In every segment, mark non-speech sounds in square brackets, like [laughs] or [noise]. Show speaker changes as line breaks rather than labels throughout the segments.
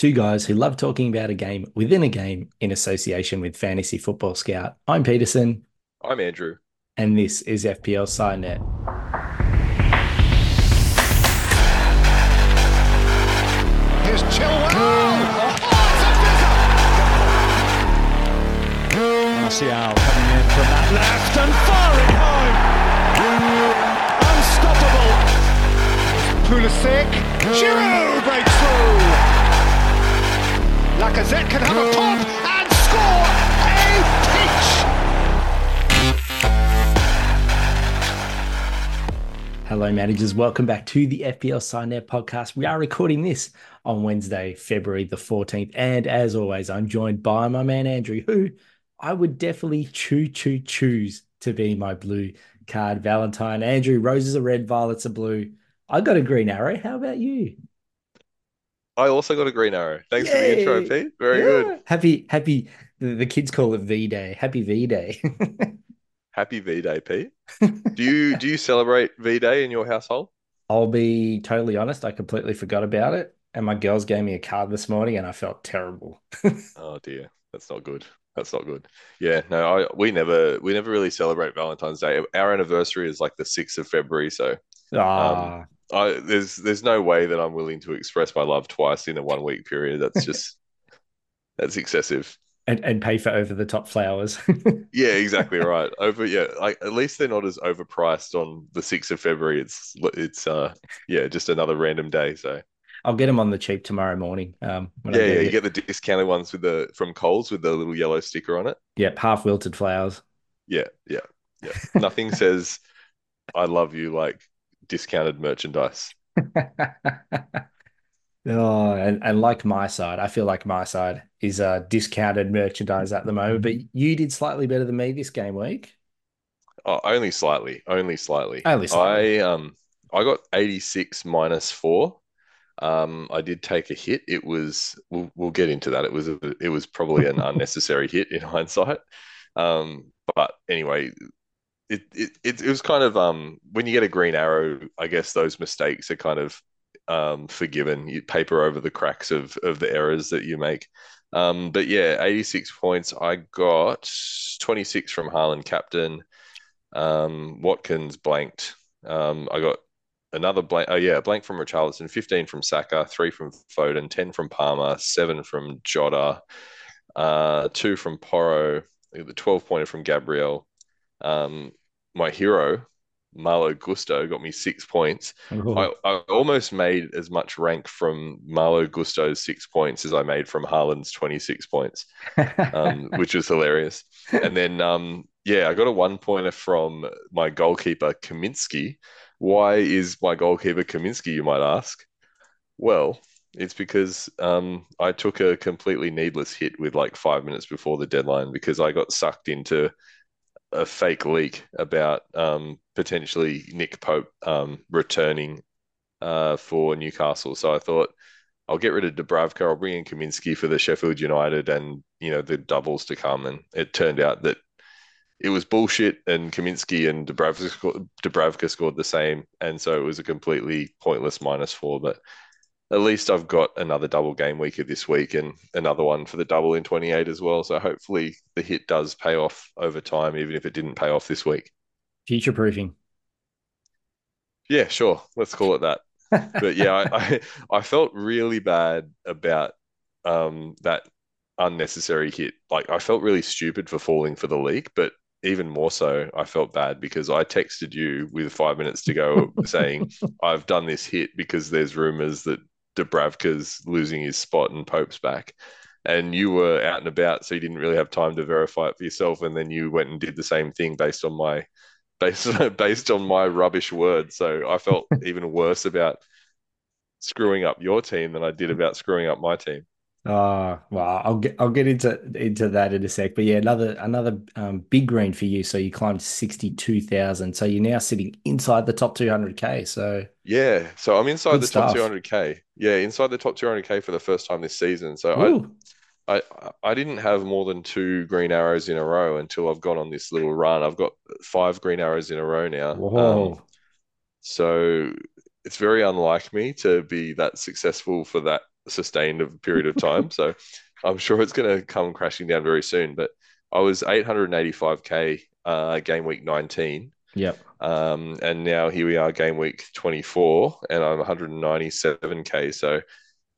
two guys who love talking about a game within a game in association with Fantasy Football Scout. I'm Peterson.
I'm Andrew.
And this is FPL SideNet.
Here's Chilwell.
Martial coming in from that left and firing home. Unstoppable.
Pulisic. Giroud breaks through. Lacazette can have a pop and score
a peach. Hello, managers. Welcome back to the FPL SideNet podcast. We are recording this on Wednesday, February the 14th. And as always, I'm joined by my man, Andrew, who I would definitely choo choo choose to be my blue card Valentine. Andrew, roses are red, violets are blue. I got a green arrow. How about you?
I also got a green arrow. Thanks Yay. for the intro, Pete. Very yeah. good.
Happy, happy. The kids call it V Day. Happy V Day. [laughs]
happy V Day, Pete. Do you do you celebrate V Day in your household?
I'll be totally honest. I completely forgot about it, and my girls gave me a card this morning, and I felt terrible. [laughs]
oh dear, that's not good. That's not good. Yeah, no, I we never we never really celebrate Valentine's Day. Our anniversary is like the sixth of February, so
ah. Um,
I there's there's no way that I'm willing to express my love twice in a one week period. That's just [laughs] that's excessive.
And and pay for over the top flowers. [laughs]
yeah, exactly right. Over yeah, like at least they're not as overpriced on the sixth of February. It's it's uh yeah, just another random day. So
I'll get them on the cheap tomorrow morning. Um,
yeah, yeah, you get the discounted ones with the from Coles with the little yellow sticker on it.
Yep, half wilted flowers.
Yeah, yeah, yeah. Nothing says I love you like discounted merchandise. [laughs]
oh, and, and like my side, I feel like my side is uh, discounted merchandise at the moment. But you did slightly better than me this game week.
Oh, only slightly. Only slightly.
Only slightly.
I um I got 86 minus four. Um, I did take a hit. It was we'll, we'll get into that. It was a, it was probably an [laughs] unnecessary hit in hindsight. Um, but anyway, it, it it was kind of um when you get a green arrow, I guess those mistakes are kind of um forgiven. You paper over the cracks of of the errors that you make. Um, but yeah, 86 points. I got 26 from Haaland captain. Um, Watkins blanked. Um, I got another blank. Oh yeah, blank from Richarlison, 15 from Saka, three from Foden, 10 from Palmer, seven from Jota, uh, two from Porro, the 12 pointer from Gabriel. Um, my hero, Malo Gusto, got me six points. I, I, almost made as much rank from Malo Gusto's six points as I made from Haaland's 26 points, um, [laughs] which was hilarious. And then, um, yeah, I got a one pointer from my goalkeeper, Kaminski. Why is my goalkeeper Kaminski, you might ask? Well, it's because um, I took a completely needless hit with like five minutes before the deadline because I got sucked into a fake leak about um, potentially Nick Pope um, returning uh, for Newcastle. So I thought I'll get rid of Dubravka. I'll bring in Kaminski for the Sheffield United and you know the doubles to come. And it turned out that it was bullshit, and Kaminski and Dubravka, Dubravka scored the same, and so it was a completely pointless minus four. But at least I've got another double game week of this week and another one for the double in 28 as well. So hopefully the hit does pay off over time, even if it didn't pay off this week.
Future proofing.
Yeah, sure. Let's call it that. [laughs] but yeah, I, I, I felt really bad about um, that unnecessary hit. Like I felt really stupid for falling for the leak, but even more so, I felt bad because I texted you with five minutes to go [laughs] saying I've done this hit because there's rumors that Dubravka's losing his spot and Pope's back. And you were out and about, so you didn't really have time to verify it for yourself. And then you went and did the same thing based on my based [laughs] based on my rubbish word. So I felt [laughs] even worse about screwing up your team than I did about screwing up my team.
Oh well, I'll get I'll get into into that in a sec. But yeah, another another um, big green for you. So you climbed sixty two thousand. So you're now sitting inside the top two hundred k. So
yeah, so I'm inside the stuff. top two hundred k. Yeah, inside the top two hundred k for the first time this season. So Ooh. I I I didn't have more than two green arrows in a row until I've gone on this little run. I've got five green arrows in a row now.
Whoa. Um,
so it's very unlike me to be that successful for that sustained a period of time. so I'm sure it's going to come crashing down very soon. But I was 885k uh, game week 19.
Yep.
Um, and now here we are, game week 24, and I'm 197k. So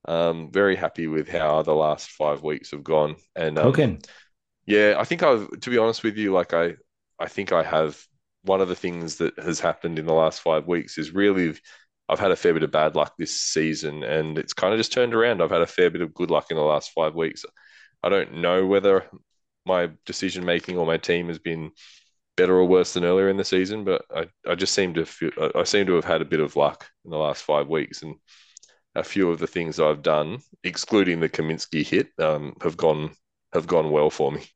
um, very happy with how the last five weeks have gone. And um,
Cooking.
yeah, I think I've, to be honest with you, like I, I think I have one of the things that has happened in the last five weeks is really I've had a fair bit of bad luck this season, and it's kind of just turned around. I've had a fair bit of good luck in the last five weeks. I don't know whether my decision making or my team has been better or worse than earlier in the season, but I, I just seem to feel, I seem to have had a bit of luck in the last five weeks, and a few of the things I've done, excluding the Kaminski hit, um, have gone have gone well for me. [laughs]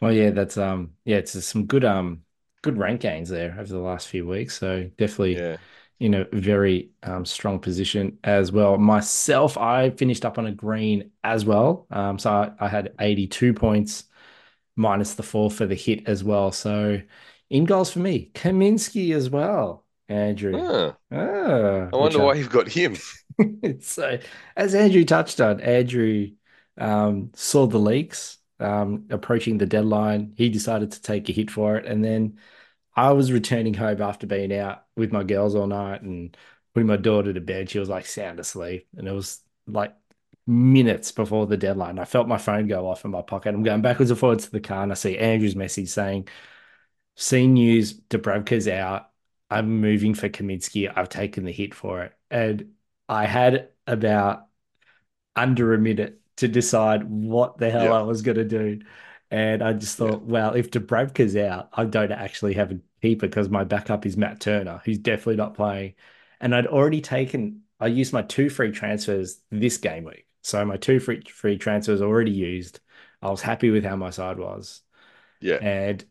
Well, yeah, that's um, yeah, it's some good um, good rank gains there over the last few weeks. So definitely,
Yeah,
in a very um, strong position as well. Myself, I finished up on a green as well. Um, so I, I had 82 points minus the four for the hit as well. So in goals for me, Kaminski as well, Andrew.
Huh.
Ah,
I wonder why you've got him. [laughs]
so as Andrew touched on, Andrew um, saw the leaks um, approaching the deadline. He decided to take a hit for it, and then I was returning home after being out with my girls all night and putting my daughter to bed. She was like sound asleep, and it was like minutes before the deadline. I felt my phone go off in my pocket. I'm going backwards and forwards to the car, and I see Andrew's message saying, "Seen news, Dubravka's out. I'm moving for Kaminski. I've taken the hit for it." And I had about under a minute to decide what the hell
Yeah.
I was going to do. And I just thought, well, if Dubravka's out, I don't actually have a keeper because my backup is Matt Turner, who's definitely not playing. And I'd already taken, I used my two free transfers this game week. So my two free free transfers already used. I was happy with how my side was.
Yeah,
And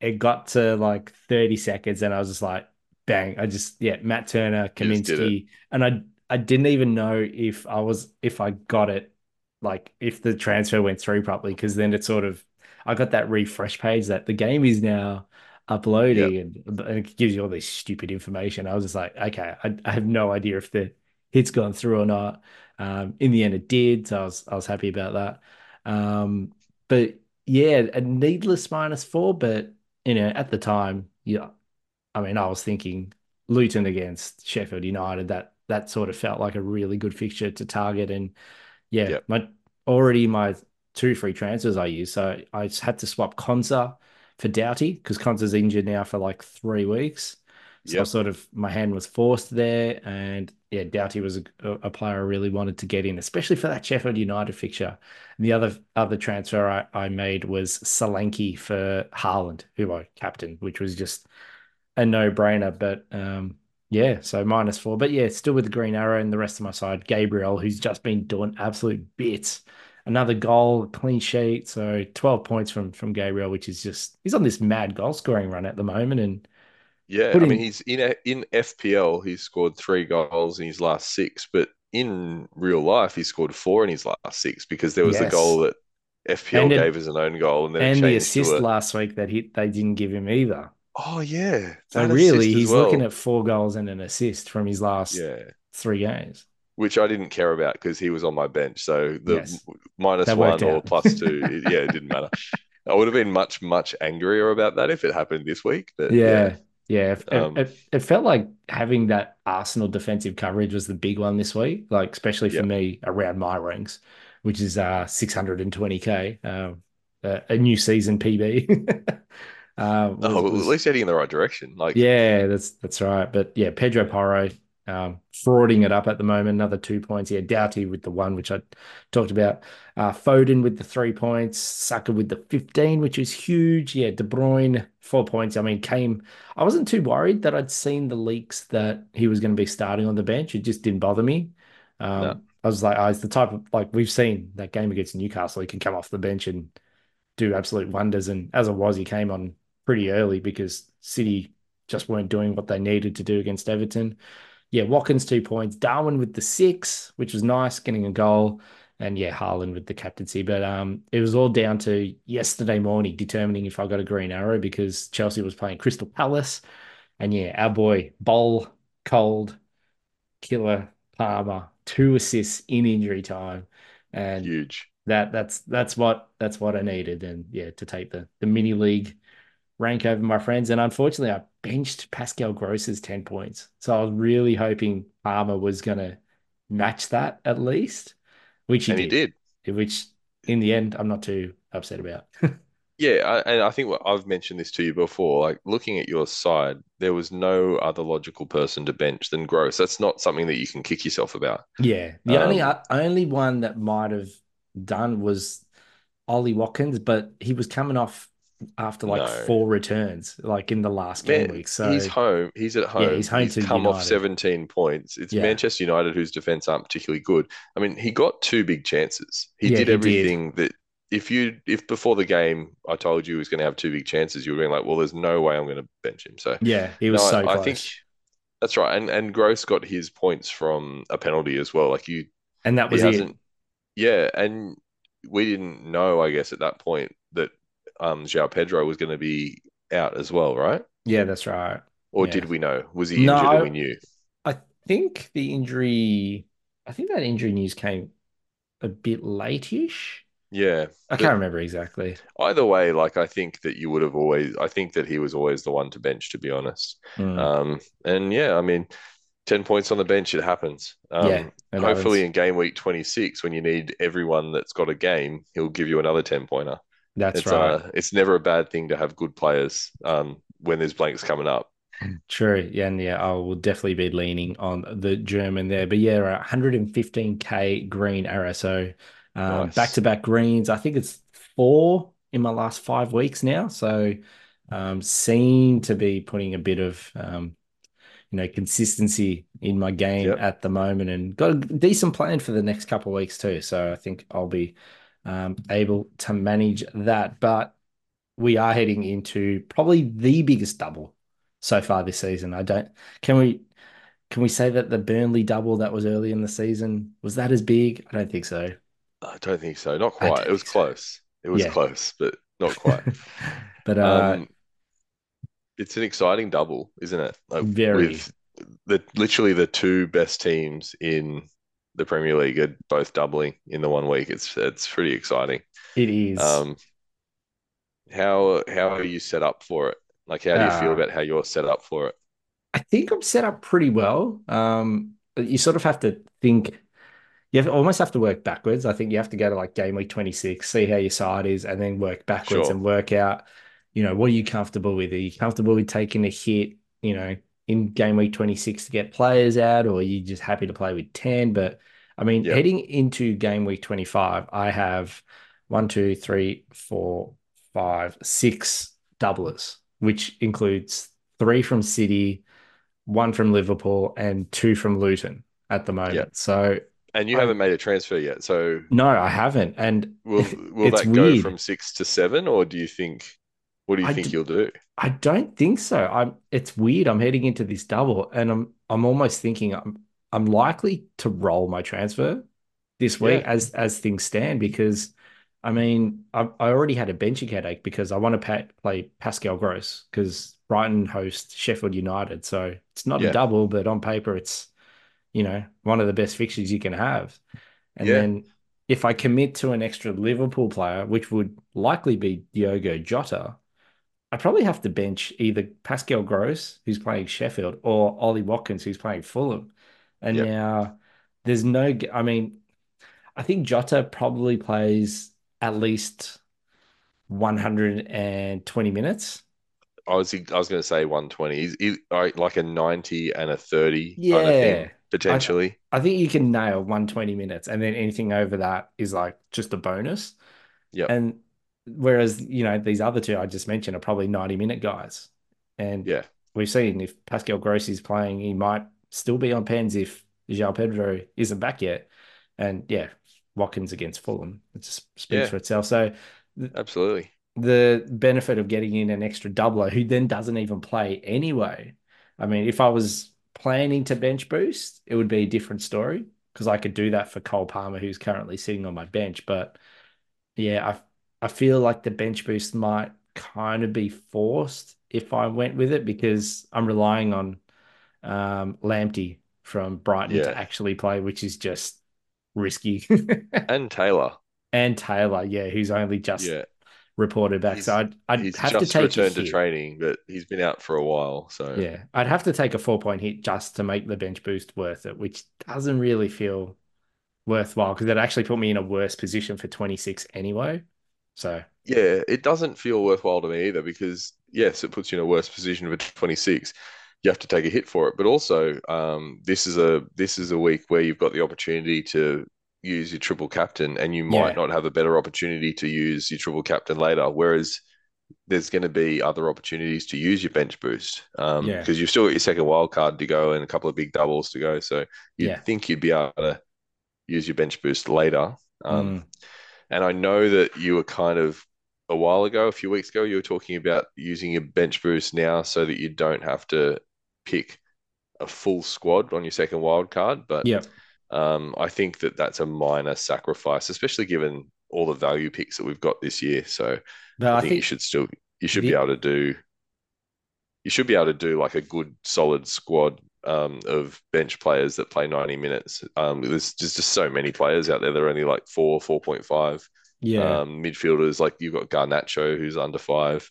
it got to like 30 seconds and I was just like, bang. I just, yeah, Matt Turner,
You just did
Kaminski. And I I didn't even know if I was if I got it, like if the transfer went through properly, because then it sort of I got that refresh page that the game is now uploading and, and it gives you all this stupid information. I was just like, okay, I, I have no idea if the hit's gone through or not. Um, in the end, it did, so I was I was happy about that. Um, but yeah, a needless minus four, but you know, at the time, yeah, I mean, I was thinking Luton against Sheffield United. That that sort of felt like a really good fixture to target, and yeah,
Yep.
my already my two free transfers I used, so I just had to swap Konsa for Doughty because Konsa's injured now for like three weeks. So
Yep.
sort of my hand was forced there, and yeah, Doughty was a, a player I really wanted to get in, especially for that Sheffield United fixture. And the other other transfer I, I made was Solanke for Haaland, who I captained, which was just a no-brainer. But um, yeah, so minus four. But yeah, still with the green arrow and the rest of my side, Gabriel, who's just been doing absolute bits. Another goal, clean sheet. So 12 points from from Gabriel, which is just he's on this mad goal scoring run at the moment. And
yeah. I mean, he's in in FPL. He's scored three goals in his last six, but in real life, he scored four in his last six because there was the
Yes.
goal that FPL
And it-
gave as an own goal, and then
and the assist last week that he they didn't give him either.
Oh yeah,
So really, he's
well.
looking at four goals and an assist from his last
yeah,
three games.
Which I didn't care about because he was on my bench. So the
Yes.
minus one or plus two, [laughs] yeah, it didn't matter. I would have been much much angrier about that if it happened this week. But
Yeah. Yeah, it,
Um,
it, it felt like having that Arsenal defensive coverage was the big one this week, like especially for me around my ranks, which is uh 620k, um, a, a new season PB. [laughs] uh, was-
oh, well, at least heading in the right direction. Like
yeah, that's that's right. But yeah, Pedro Porro um, frauding it up at the moment. Another two points. Yeah, Doughty with the one, which I talked about. Uh, Foden with the three points. Saka with the 15, which is huge. Yeah, De Bruyne, four points. I mean, came. I wasn't too worried that I'd seen the leaks that he was going to be starting on the bench. It just didn't bother me. Um,
No.
I was like, oh, it's the type of like we've seen that game against Newcastle. He can come off the bench and do absolute wonders. And as it was, he came on pretty early because City just weren't doing what they needed to do against Everton. Yeah, Watkins two points, Darwin with the six, which was nice, getting a goal, and yeah, Haaland with the captaincy. But um, it was all down to yesterday morning determining if I got a green arrow because Chelsea was playing Crystal Palace, and yeah, our boy Bowl Cold Killer Palmer two assists in injury time, and
Huge.
that that's that's what that's what I needed, and yeah, to take the the mini league rank over my friends. And unfortunately, I benched Pascal Gross's ten points, so I was really hoping Palmer was going to match that at least, which he did,
he did.
Which in the end, I'm not too upset about. [laughs]
Yeah, I, and I think what I've mentioned this to you before. Like looking at your side, there was no other logical person to bench than Gross. That's not something that you can kick yourself about.
Yeah, the only
Um,
uh, only one that might have done was Ollie Watkins, but he was coming off after like
No.
four returns, like in the last game week. So
he's home. He's at home.
Yeah, he's home to
come off 17 points. It's
Yeah.
Manchester United whose defense aren't particularly good. I mean, he got two big chances. He
Yeah,
did
he did.
everything that if you if before the game I told you he was going to have two big chances, you were being like, well, there's no way I'm going to bench him. So
yeah, he was
no,
so
I,
close.
I think that's right. And and Gross got his points from a penalty as well. Like you
and that was it.
yeah, and we didn't know, I guess, at that point um João Pedro was going to be out as well, right?
Yeah, that's right.
Or
Yeah.
did we know? Was he injured
I-
we knew?
I think the injury, I think that injury news came a bit late-ish.
Yeah.
I can't remember exactly.
Either way, like I think that you would have always I think that he was always the one to bench, to be honest.
Mm,
Um and yeah, I mean 10 points on the bench, it happens. Um
yeah, it
hopefully
happens.
in game week 26, when you need everyone that's got a game, he'll give you another 10 pointer.
That's
It's
right.
uh it's never a bad thing to have good players um when there's blanks coming up.
True. Yeah, and yeah, I will definitely be leaning on the German there. But yeah, 115k green RSO. Um,
Nice.
back-to-back greens. I think it's four in my last five weeks now. So um seem to be putting a bit of um you know consistency in my game
Yep.
at the moment and got a decent plan for the next couple of weeks too. So I think I'll be um able to manage that. But we are heading into probably the biggest double so far this season. I don't can we can we say that the Burnley double that was early in the season was that as big? I don't think so.
I don't think so. Not quite. It was
think so.
close. It was
Yeah.
close, but not quite. [laughs]
but uh
Um, it's an exciting double, isn't it? Like
Very.
with the literally the two best teams in the Premier League are both doubling in the one week. It's it's pretty exciting.
it is
Um, how how are you set up for it? Like, how do you feel
Uh,
about how you're set up for it?
I think I'm set up pretty well. Um, you sort of have to think, you have, almost have to work backwards. I think you have to go to like game week 26, see how your side is, and then work backwards
Sure.
and work out, you know, what are you comfortable with? Are you comfortable with taking a hit, you know, in game week 26 to get players out, or are you just happy to play with 10? But I mean,
Yeah.
heading into game week 25, I have one, two, three, four, five, six doublers, which includes three from City, one from Liverpool, and two from Luton at the moment.
Yeah.
So
And you
I-
haven't made a transfer yet, so
no, I haven't. And
will [laughs] will that go
weird.
from six to seven, or do you think? What do you
I
think
d-
you'll do?
I don't think so. I'm it's weird. I'm heading into this double and I'm I'm almost thinking I'm I'm likely to roll my transfer this week
Yeah.
as as things stand because I mean I, I already had a benching headache because I want to play Pascal Gross because Brighton host Sheffield United. So it's not
Yeah.
a double, but on paper it's you know one of the best fixtures you can have. And
Yeah.
then if I commit to an extra Liverpool player, which would likely be Diogo Jota, I probably have to bench either Pascal Gross, who's playing Sheffield, or Ollie Watkins, who's playing Fulham. And
Yep.
now there's no, I mean, I think Jota probably plays at least 120 minutes.
I was I was going to say 120. He's he, like a 90 and a 30 kind of
Yeah.
thing potentially.
I think you can nail 120 minutes, and then anything over that is like just a bonus.
Yeah.
And whereas, you know, these other two I just mentioned are probably 90 minute guys. And
Yeah.
we've seen if Pascal Gross is playing, he might still be on pens if João Pedro isn't back yet. And yeah, Watkins against Fulham. It just speaks
Yeah.
for itself. So
Absolutely.
the benefit of getting in an extra doubler who then doesn't even play anyway. I mean, if I was planning to bench boost, it would be a different story because I could do that for Cole Palmer, who's currently sitting on my bench. But yeah, I I feel like the bench boost might kind of be forced if I went with it because I'm relying on um, Lamptey from Brighton
Yeah.
to actually play, which is just risky. [laughs]
And Taylor.
and Taylor, yeah, who's only just
Yeah.
reported back. so I'd, I'd
He's
have to take a
returned to training, but he's been out for a while. So
Yeah, I'd have to take a four point hit just to make the bench boost worth it, which doesn't really feel worthwhile because it actually put me in a worse position for 26 anyway. So,
Yeah, it doesn't feel worthwhile to me either because yes, it puts you in a worse position for 26. You have to take a hit for it, but also um, this is a this is a week where you've got the opportunity to use your triple captain, and you might
Yeah.
not have a better opportunity to use your triple captain later. Whereas there's going to be other opportunities to use your bench boost um,
Yeah.
because you've still got your second wild card to go and a couple of big doubles to go. So you'd
Yeah.
think you'd be able to use your bench boost later. Um,
mm,
and I know that you were kind of a while ago, a few weeks ago, you were talking about using your bench boost now so that you don't have to pick a full squad on your second wild card. But
yeah,
um, I think that that's a minor sacrifice, especially given all the value picks that we've got this year. So
but
I,
I
think, you should still you should
the-
be able to do you should be able to do like a good solid squad um, of bench players that play 90 minutes. Um, there's just, just so many players out there that are only like four, 4.5
yeah,
um, midfielders like you've got Garnacho who's under five.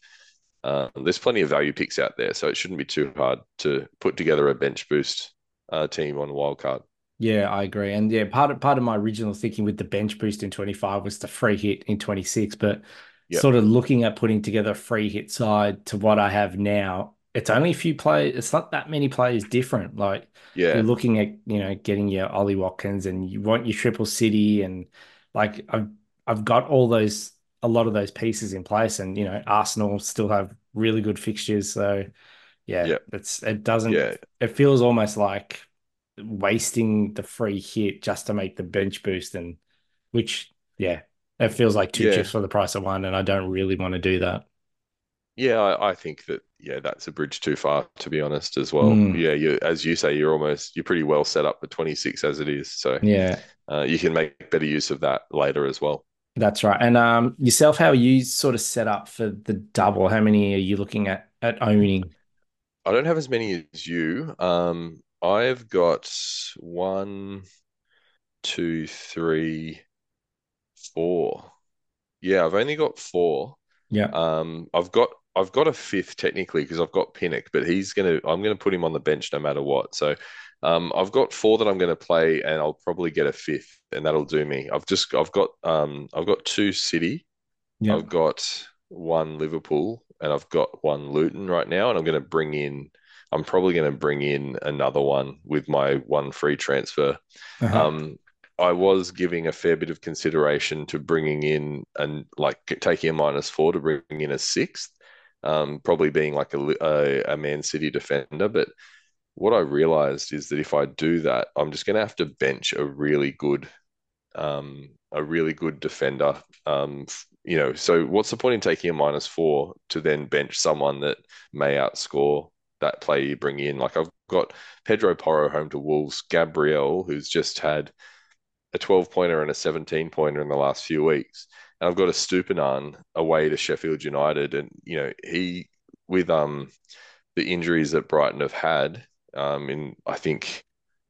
Um, there's plenty of value picks out there, so it shouldn't be too hard to put together a bench boost uh, team on wild card.
yeah, I agree. And yeah, part of part of my original thinking with the bench boost in 25 was the free hit in 26, but
Yep.
sort of looking at putting together a free hit side to what I have now, it's only a few players, it's not that many players different. Like
Yeah,
you're looking at you know getting your Ollie Watkins and you want your triple city and like I've I've got all those a lot of those pieces in place and you know Arsenal still have really good fixtures so yeah
Yeah.
it's it doesn't
yeah,
it feels almost like wasting the free hit just to make the bench boost and which yeah it feels like two
Yeah.
chips for the price of one and I don't really want to do that
yeah. I, I think that yeah, that's a bridge too far to be honest as well.
Mm.
Yeah, you as you say, you're almost you're pretty well set up for 26 as it is, so
yeah
uh, you can make better use of that later as well.
That's right. And um, yourself, how are you sort of set up for the double? How many are you looking at at owning?
I don't have as many as you. Um, I've got one, two, three, four. Yeah, I've only got four.
Yeah.
Um, I've got I've got a fifth technically because I've got Pinnock, but he's gonna I'm gonna put him on the bench no matter what. So um, I've got four that I'm gonna play, and I'll probably get a fifth, and that'll do me. I've just I've got um I've got two City.
Yeah.
I've got one Liverpool and I've got one Luton right now, and I'm going to bring in. I'm probably going to bring in another one with my one free transfer.
Uh-huh.
Um, I was giving a fair bit of consideration to bringing in and like taking a minus four to bring in a sixth, um, probably being like a, a, a Man City defender. But what I realized is that if I do that, I'm just going to have to bench a really good, um, a really good defender. Um, you know, so what's the point in taking a minus four to then bench someone that may outscore that player you bring in? Like I've got Pedro Porro home to Wolves, Gabriel, who's just had a 12 pointer and a 17 pointer in the last few weeks. And I've got Estupiñán away to Sheffield United. And, you know, he, with um the injuries that Brighton have had, um, in I think,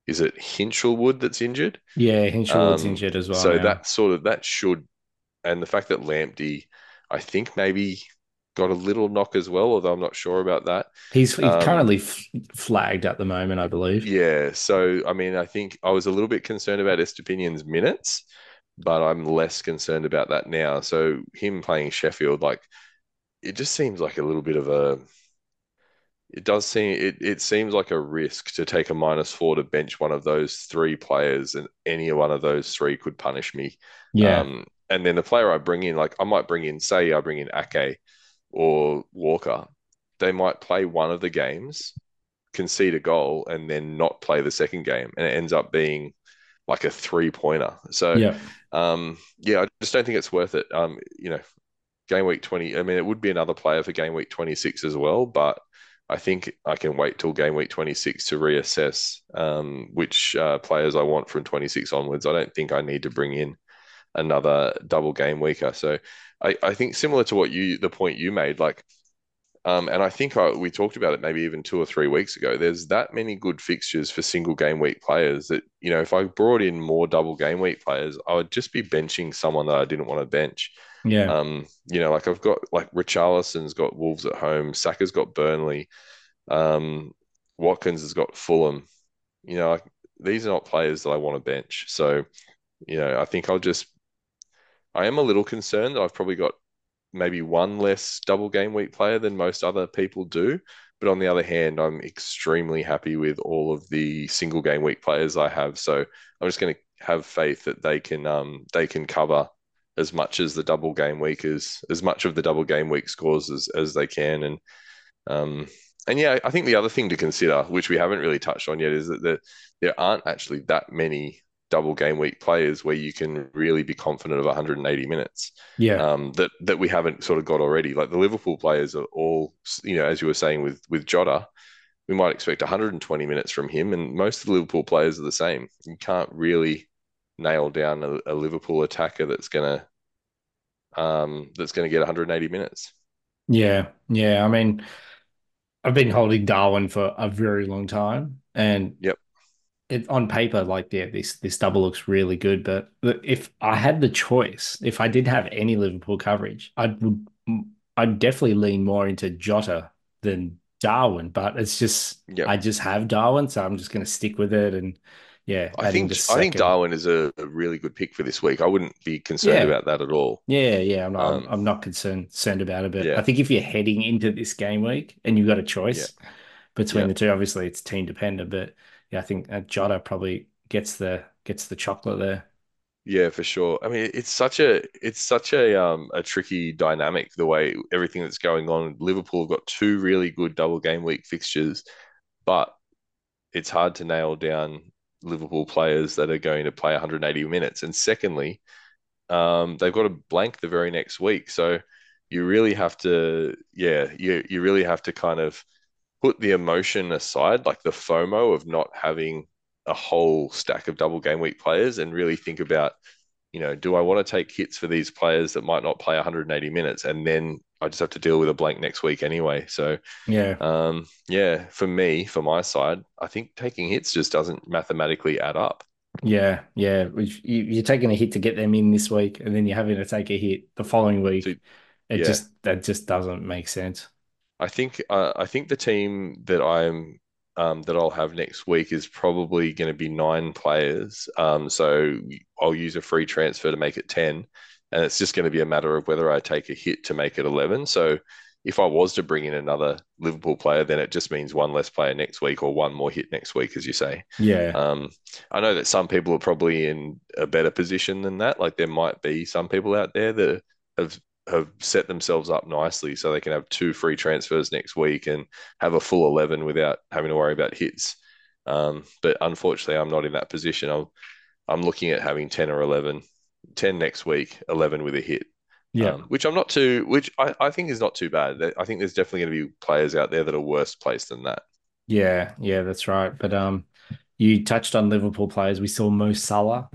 is it Hinshelwood that's injured?
yeah, Hinshelwood's
um,
injured as well.
so
now.
that sort of that should, and the fact that Lamptey, I think maybe got a little knock as well, although I'm not sure about that.
he's he's
um,
currently f- flagged at the moment, I believe.
Yeah, so I mean, I think I was a little bit concerned about Estupiñán's minutes, but I'm less concerned about that now. So him playing Sheffield, like it just seems like a little bit of a. It does seem it. It seems like a risk to take a minus four to bench one of those three players, and any one of those three could punish me.
Yeah,
Um, and then the player I bring in, like I might bring in, say, I bring in Ake or Walker. They might play one of the games, concede a goal, and then not play the second game, and it ends up being like a three pointer. So,
yeah,
um, yeah, I just don't think it's worth it. Um, you know, game week 20, I mean, it would be another player for game week 26 as well, but I think I can wait till game week 26 to reassess um, which uh, players I want from 26 onwards. I don't think I need to bring in another double game weeker. So I, I think similar to what you, the point you made, like Um, and I think I, we talked about it maybe even two or three weeks ago. There's that many good fixtures for single game week players that, you know, if I brought in more double game week players, I would just be benching someone that I didn't want to bench.
Yeah.
Um, you know, like I've got like Richarlison's got Wolves at home, Saka's got Burnley, um, Watkins has got Fulham. You know, like, these are not players that I want to bench. So, you know, I think I'll just I am a little concerned. I've probably got maybe one less double game week player than most other people do. But on the other hand, I'm extremely happy with all of the single game week players I have. So I'm just going to have faith that they can um, they can cover as much as the double game week as as much of the double game week scores as as they can. And um, and yeah, I think the other thing to consider, which we haven't really touched on yet, is that there, there aren't actually that many double game week players where you can really be confident of 180 minutes.
Yeah.
Um, that that we haven't sort of got already. Like the Liverpool players are all, you know, as you were saying with with Jota, we might expect 120 minutes from him, and most of the Liverpool players are the same. You can't really nail down a, a Liverpool attacker that's gonna um, that's gonna get 180 minutes.
Yeah. Yeah. I mean, I've been holding Darwin for a very long time, and
Yep.
It on paper, like yeah, this this double looks really good. But if I had the choice, if I did have any Liverpool coverage, I would I'd definitely lean more into Jota than Darwin. But it's just
Yep.
I just have Darwin, so I'm just going to stick with it. And yeah,
I think I think Darwin is a, a really good pick for this week. I wouldn't be concerned
Yeah.
about that at all.
Yeah, yeah, I'm not,
Um,
I'm not concerned concerned about it, but
Yeah.
I think if you're heading into this game week and you've got a choice between
Yeah.
the two, obviously it's team dependent, but yeah, I think uh, Jota probably gets the gets the chocolate there.
Yeah, for sure. I mean, it's such a it's such a um a tricky dynamic the way everything that's going on. Liverpool have got two really good double game week fixtures, but it's hard to nail down Liverpool players that are going to play 180 minutes. And secondly, um, they've got a blank the very next week, so you really have to, yeah, you you really have to kind of put the emotion aside, like the FOMO of not having a whole stack of double game week players and really think about, you know, do I want to take hits for these players that might not play 180 minutes and then I just have to deal with a blank next week anyway. So,
Yeah,
um, yeah, for me, for my side, I think taking hits just doesn't mathematically add up.
yeah, yeah. You, you're taking a hit to get them in this week, and then you're having to take a hit the following week. It
yeah.
just that just doesn't make sense.
I think uh, I think the team that I'm um, that I'll have next week is probably going to be nine players. Um, so I'll use a free transfer to make it ten, and it's just going to be a matter of whether I take a hit to make it eleven. So if I was to bring in another Liverpool player, then it just means one less player next week or one more hit next week, as you say.
Yeah,
Um, I know that some people are probably in a better position than that. Like there might be some people out there that have have set themselves up nicely so they can have two free transfers next week and have a full 11 without having to worry about hits. Um, but unfortunately, I'm not in that position. I'm I'm looking at having 10 or 11, 10 next week, 11 with a hit.
yeah,
Um, which I'm not too, which I, I think is not too bad. I think there's definitely going to be players out there that are worse placed than that.
yeah, yeah. That's right. But um, you touched on Liverpool players. We saw Mo Salah.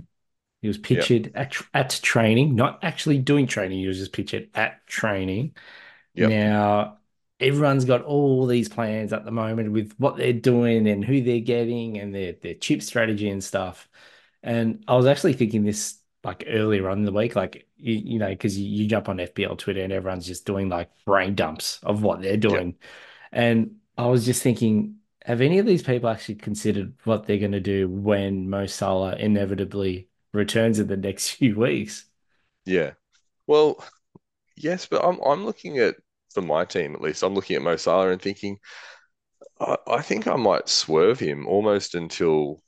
He was pictured at at training, not actually doing training. He was just pictured at training.
Yep.
Now everyone's got all these plans at the moment with what they're doing and who they're getting and their their chip strategy and stuff. And I was actually thinking this like earlier on in the week, like you, you know, because you, you jump on FPL Twitter and everyone's just doing like brain dumps of what they're doing. And I was just thinking, have any of these people actually considered what they're going to do when Mo Salah inevitably returns in the next [laughs] few weeks?
Yeah. Well, yes, but I'm I'm looking at for my team at least. I'm looking at Mo Salah and thinking, I, I think I might swerve him almost until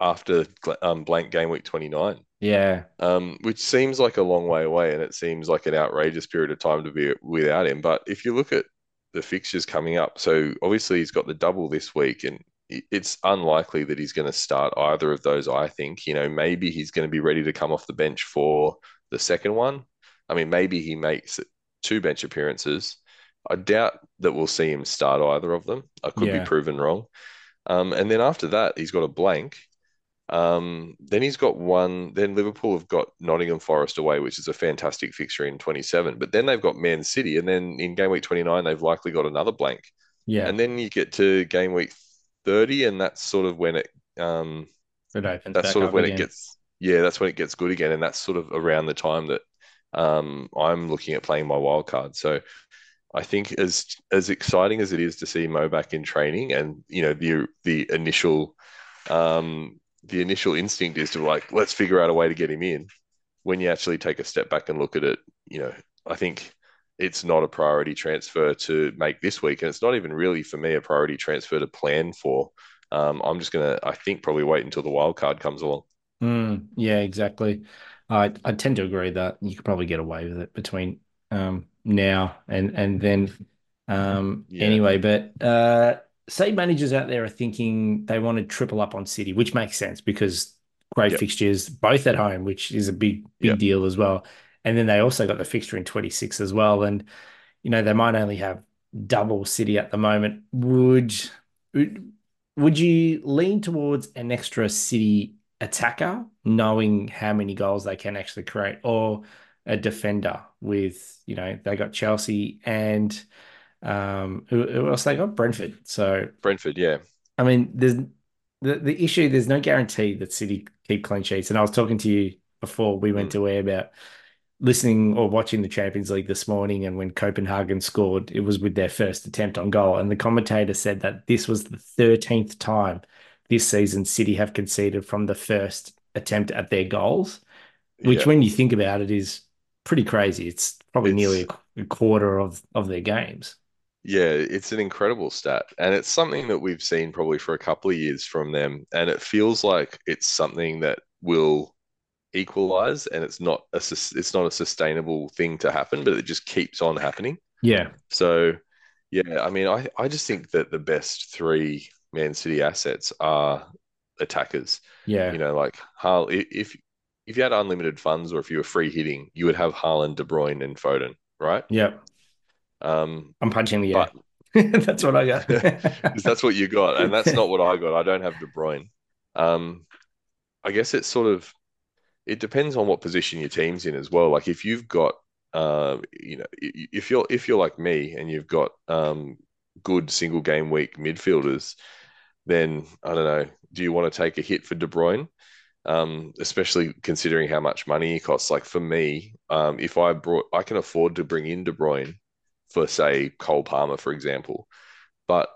after um, blank game week 29,
Yeah,
um, which seems like a long way away, and it seems like an outrageous period of time to be without him. But if you look at the fixtures coming up, so obviously he's got the double this week, and it's unlikely that he's going to start either of those. I think, you know, maybe he's going to be ready to come off the bench for the second one. I mean, maybe he makes two bench appearances. I doubt that we'll see him start either of them. I could
Yeah.
be proven wrong. Um, and then after that, he's got a blank. Um, then he's got one. Then Liverpool have got Nottingham Forest away, which is a fantastic fixture in 27. But then they've got Man City, and then in game week 29 they've likely got another blank.
Yeah,
And then you get to game week 30, and that's sort of when it um
it opens
that's sort of when
again.
it gets yeah, that's when it gets good again, and that's sort of around the time that um I'm looking at playing my wild card. So I think as as exciting as it is to see Mo back in training, and you know the the initial um the initial instinct is to like let's figure out a way to get him in. When you actually take a step back and look at it, you know I think it's not a priority transfer to make this week, and it's not even really for me a priority transfer to plan for. Um, I'm just gonna I think probably wait until the wild card comes along.
Mm, yeah, exactly. I I tend to agree that you could probably get away with it between um now and and then um
Yeah.
anyway, but uh say managers out there are thinking they want to triple up on City, which makes sense because great
Yep.
fixtures both at home, which is a big big
Yep.
deal as well. And then they also got the fixture in 26 as well. And you know, they might only have double City at the moment. Would would would you lean towards an extra City attacker, knowing how many goals they can actually create, or a defender with, you know, they got Chelsea and um who, who else they got? Brentford. So
Brentford, yeah,
I mean, there's the, the issue, there's no guarantee that City keep clean sheets. And I was talking to you before we went
Mm.
to air about listening or watching the Champions League this morning, and when Copenhagen scored, it was with their first attempt on goal. And the commentator said that this was the 13th time this season City have conceded from the first attempt at their goals, which,
yeah.
when you think about it, is pretty crazy. It's probably
It's-
nearly a, a quarter of, of their games.
Yeah, it's an incredible stat, and it's something that we've seen probably for a couple of years from them, and it feels like it's something that will equalize, and it's not a it's not a sustainable thing to happen, but it just keeps on happening.
Yeah.
So, yeah, I mean, I I just think that the best three Man City assets are attackers.
Yeah.
You know, like Harl if if you had unlimited funds or if you were free hitting, you would have Haaland, De Bruyne, and Foden, right?
Yep.
Um,
I'm punching the air. [laughs] That's what I got. [laughs]
that's what you got, and that's not what I got. I don't have De Bruyne. Um, I guess it's sort of it depends on what position your team's in as well. Like if you've got, uh, you know, if you're if you're like me and you've got um good single game week midfielders, then I don't know. Do you want to take a hit for De Bruyne? Um, especially considering how much money he costs. Like for me, um, if I brought, I can afford to bring in De Bruyne for say Cole Palmer, for example, but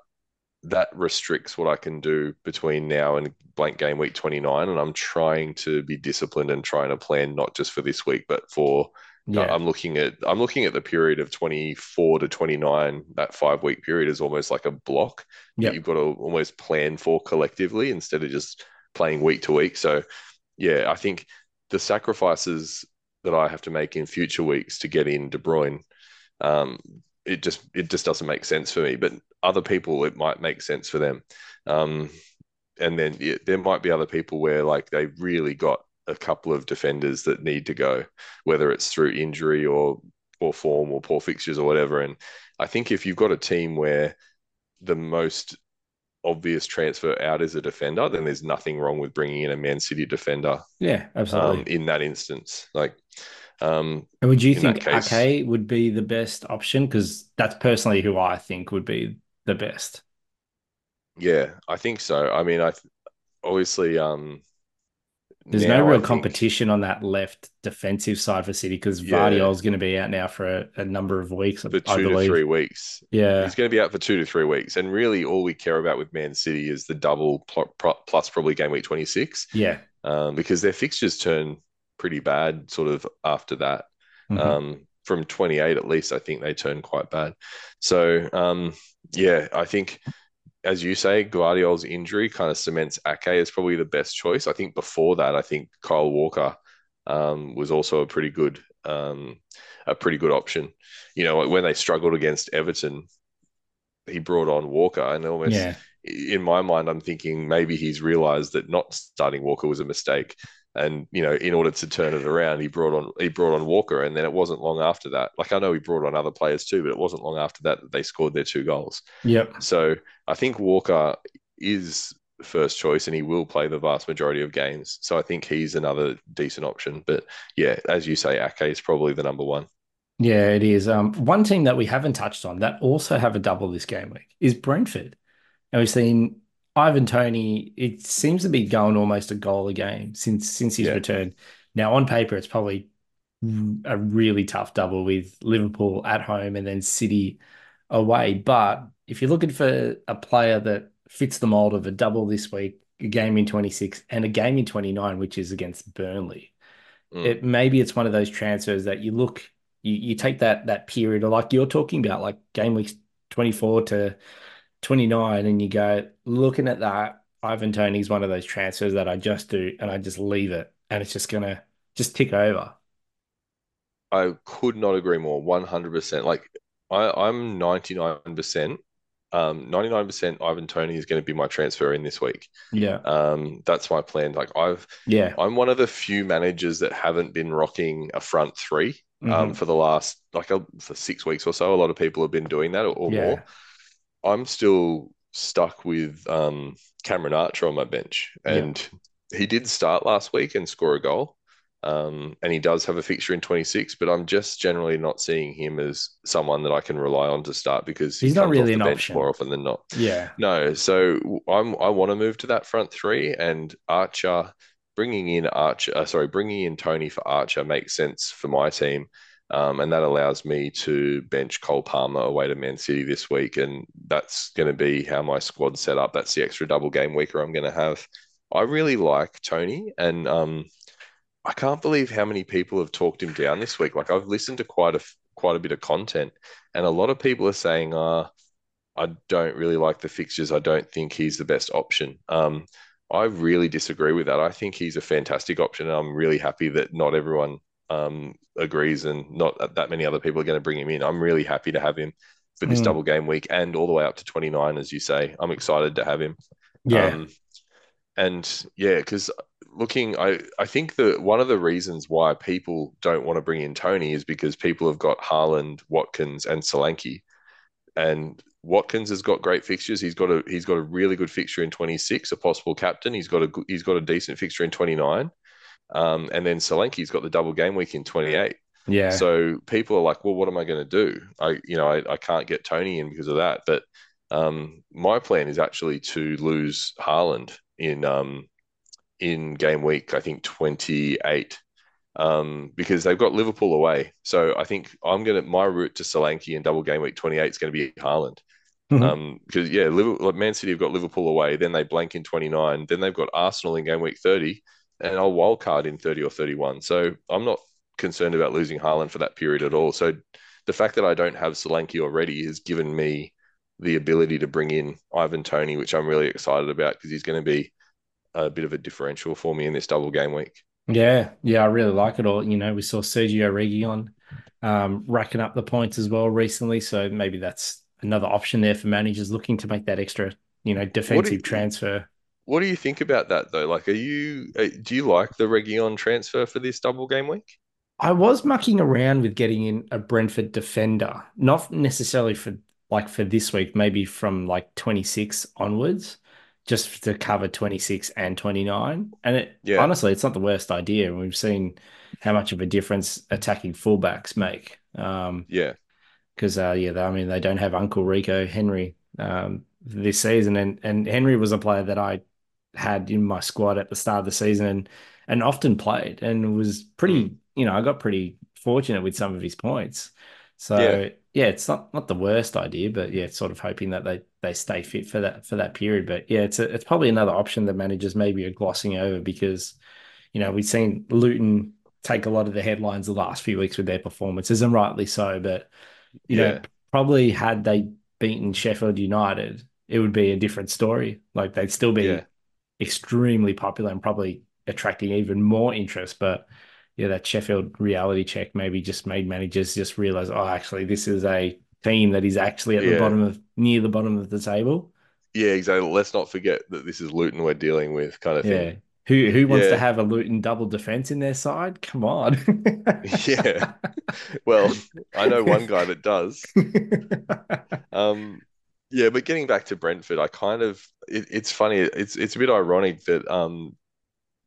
that restricts what I can do between now and blank game week 29. And I'm trying to be disciplined and trying to plan not just for this week, but for
yeah.
I'm looking at I'm looking at the period of 24 to 29. That five week period is almost like a block that you've got to almost plan for collectively instead of just playing week to week. So yeah, I think the sacrifices that I have to make in future weeks to get in De Bruyne, um, it just it just doesn't make sense for me. But other people, it might make sense for them. Um, and then yeah, there might be other people where like they really got a couple of defenders that need to go, whether it's through injury or poor form or poor fixtures or whatever. And I think if you've got a team where the most obvious transfer out is a defender, then there's nothing wrong with bringing in a Man City defender
Yeah, absolutely.
um, in that instance. Like, um,
And would you think
case-
Ake would be the best option? Because that's personally who I think would be the best.
yeah, I think so. I mean, I th- obviously um,
There's no
I
real
think-
competition on that left defensive side for City because
Yeah.
Gvardiol's going to be out now for a, a number of weeks,
for
I
two to
believe.
three weeks.
Yeah,
He's going to be out for two to three weeks, and really, all we care about with Man City is the double pl- pl- plus probably game week 26,
yeah.
um, because their fixtures turn pretty bad sort of after that.
Mhm.
Um, from 28 at least, I think they turn quite bad. So um, yeah, I think as you say, Gvardiol's injury kind of cements Ake as probably the best choice. I think before that, I think Kyle Walker um, was also a pretty good um, a pretty good option. You know, when they struggled against Everton, he brought on Walker, and almost
yeah,
in my mind, I'm thinking maybe he's realized that not starting Walker was a mistake. And you know, in order to turn it around, he brought on he brought on Walker, and then it wasn't long after that. Like I know he brought on other players too, but it wasn't long after that that they scored their two goals.
yep.
So I think Walker is first choice, and he will play the vast majority of games. So I think he's another decent option. But yeah, as you say, Ake is probably the number one.
Yeah, it is. Um, one team that we haven't touched on that also have a double this game week is Brentford. And we've seen Ivan Toney, it seems to be going almost a goal a game since since his
Yeah.
return. Now, on paper, it's probably a really tough double with Liverpool at home and then City away. But if you're looking for a player that fits the mold of a double this week, a game in 26 and a game in 29, which is against Burnley,
Mm.
it maybe it's one of those transfers that you look, you, you take that that period, or like you're talking about, like game weeks 24 to 29, and you go, looking at that, Ivan Toney's one of those transfers that I just do and I just leave it and it's just gonna just tick over.
I could not agree more. 100%. Like I, I'm 99%. Um, 99% Ivan Toney is going to be my transfer in this week.
Yeah.
Um, that's my plan. Like I've,
Yeah.
I'm one of the few managers that haven't been rocking a front three um,
Mhm.
for the last like a, for six weeks or so. A lot of people have been doing that or, or
Yeah.
more. I'm still stuck with um, Cameron Archer on my bench,
Yeah.
and he did start last week and score a goal. Um, and he does have a fixture in 26, but I'm just generally not seeing him as someone that I can rely on to start because he
He's not really
the
an
bench
option.
more often than not.
Yeah.
No, so I'm I want to move to that front three, and Archer bringing in Archer, uh, sorry, bringing in Toney for Archer makes sense for my team, um, and that allows me to bench Cole Palmer away to Man City this week, and that's going to be how my squad's set up. That's the extra double game weeker I'm going to have. I really like Toney, and um, I can't believe how many people have talked him down this week. Like I've listened to quite a quite a bit of content, and a lot of people are saying, "Ah." I don't really like the fixtures. I don't think he's the best option. Um, I really disagree with that. I think he's a fantastic option, and I'm really happy that not everyone um, agrees, and not that many other people are going to bring him in. I'm really happy to have him for this
Mm.
double game week and all the way up to 29, as you say. I'm excited to have him.
Yeah.
Um, and yeah, because looking, I, I think that one of the reasons why people don't want to bring in Toney is because people have got Haaland, Watkins, and Solanke. And Watkins has got great fixtures. He's got a he's got a really good fixture in 26, a possible captain. He's got a he's got a decent fixture in 29. Um, and then Solanke's got the double game week in 28.
yeah.
So people are like, well, what am I going to do? I, you know, I, I can't get Toney in because of that. But um, my plan is actually to lose Haaland in um, in game week, I think 28, um, because they've got Liverpool away. So I think I'm gonna my route to Solanke in double game week 28 is going to be Haaland.
Mhm.
Um, because yeah, Liverpool, Man City have got Liverpool away, then they blank in 29, then they've got Arsenal in game week 30, and I'll wild card in 30 or 31. So I'm not concerned about losing Haaland for that period at all. So the fact that I don't have Solanke already has given me the ability to bring in Ivan Tony, which I'm really excited about because he's going to be a bit of a differential for me in this double game week.
Yeah, yeah, I really like it all. You know, we saw Sergio Reguilon um, racking up the points as well recently, so maybe that's another option there for managers looking to make that extra, you know, defensive
you-
transfer.
What do you think about that though? Like, are you uh, do you like the Reguilon transfer for this double game week?
I was mucking around with getting in a Brentford defender, not necessarily for like for this week, maybe from like 26 onwards, just to cover 26 and 29. And it
Yeah.
honestly, it's not the worst idea. We've seen how much of a difference attacking fullbacks make. Um,
Yeah,
because uh, yeah, they, I mean they don't have Uncle Rico Henry um, this season, and and Henry was a player that I had in my squad at the start of the season and and often played and was pretty, hmm. you know, I got pretty fortunate with some of his points. So
Yeah.
yeah, it's not not the worst idea, but yeah, sort of hoping that they they stay fit for that for that period. But yeah, it's a, it's probably another option that managers maybe are glossing over because you know we've seen Luton take a lot of the headlines the last few weeks with their performances, and rightly so. But you know, probably had they beaten Sheffield United, it would be a different story. Like they'd still be
Yeah.
Extremely popular and probably attracting even more interest. But yeah, that Sheffield reality check maybe just made managers just realize, oh, actually, this is a team that is actually at the bottom of near the bottom of the table.
yeah, exactly. Let's not forget that this is Luton we're dealing with, kind of
Yeah.
thing.
Who who wants
Yeah.
to have a Luton double defense in their side? Come on. [laughs]
Yeah. Well, I know one guy that does. [laughs] Um, Yeah, but getting back to Brentford, I kind of it, it's funny. It's it's a bit ironic that um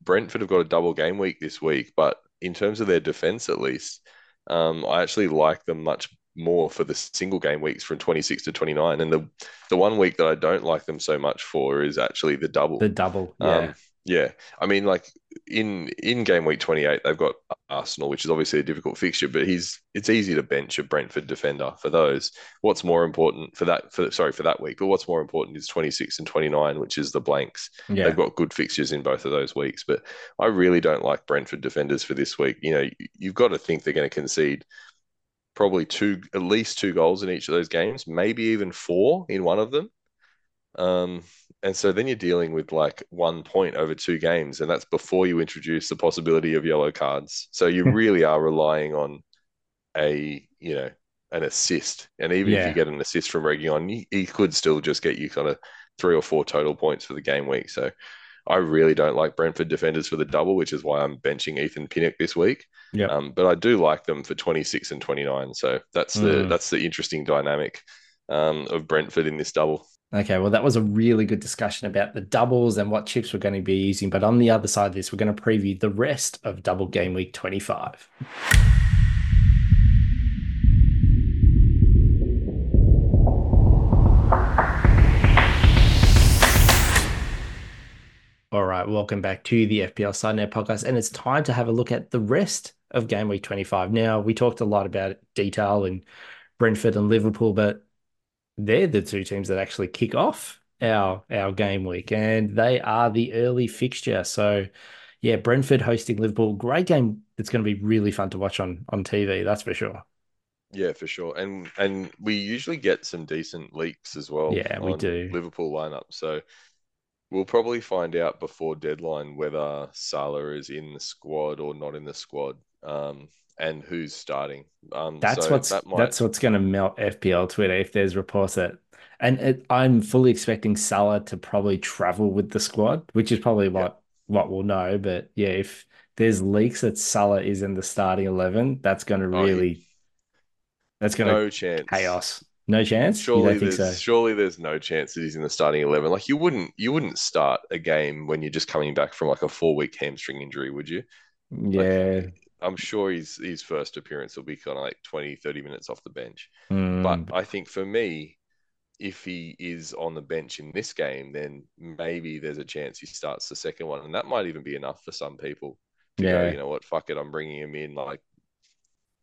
Brentford have got a double game week this week, but in terms of their defense, at least, um, I actually like them much more for the single game weeks from 26 to 29. And the the one week that I don't like them so much for is actually the double.
The double, yeah.
Um, yeah, I mean, like in in game week 28, they've got Arsenal, which is obviously a difficult fixture, but he's it's easy to bench a Brentford defender for those. What's more important for that for sorry for that week, but what's more important is 26 and 29, which is the blanks.
yeah.
They've got good fixtures in both of those weeks, but I really don't like Brentford defenders for this week. You know, you've got to think they're going to concede probably two, at least two goals in each of those games, maybe even four in one of them. Um, and so then you're dealing with like one point over two games, and that's before you introduce the possibility of yellow cards. So you really are relying on a, you know, an assist. And even if you get an assist from Reguilon, he, he could still just get you kind of three or four total points for the game week. So I really don't like Brentford defenders for the double, which is why I'm benching Ethan Pinnock this week.
Yeah.
Um, but I do like them for 26 and 29. So that's the
Mm.
that's the interesting dynamic um, of Brentford in this double.
Okay, well, that was a really good discussion about the doubles and what chips we're going to be using. But on the other side of this, we're going to preview the rest of double game week 25. All right, welcome back to the FPL Sidenet podcast. And it's time to have a look at the rest of game week 25. Now, we talked a lot about detail in Brentford and Liverpool, but they're the two teams that actually kick off our our game week, and they are the early fixture. So, yeah, Brentford hosting Liverpool, great game. That's going to be really fun to watch on on TV. That's for sure.
Yeah, for sure. And and we usually get some decent leaks as well.
Yeah, we do.
Liverpool lineup. So we'll probably find out before deadline whether Salah is in the squad or not in the squad. Um, and who's starting. Um,
That's
so
what's
that might
that's what's going to melt FPL Twitter if there's reports that. And it, I'm fully expecting Salah to probably travel with the squad, which is probably what what we'll know. But yeah, if there's leaks that Salah is in the starting eleven, that's going to
Oh,
really that's going to
no chance.
chaos. No chance.
Surely there's
so?
surely there's no chance that he's in the starting eleven. Like you wouldn't you wouldn't start a game when you're just coming back from like a four week hamstring injury, would you?
Yeah.
I'm sure his his first appearance will be kind of like 20, 30 minutes off the bench.
Mm,
But I think for me, if he is on the bench in this game, then maybe there's a chance he starts the second one, and that might even be enough for some people to go.
Yeah.
You know what? Fuck it, I'm bringing him in. Like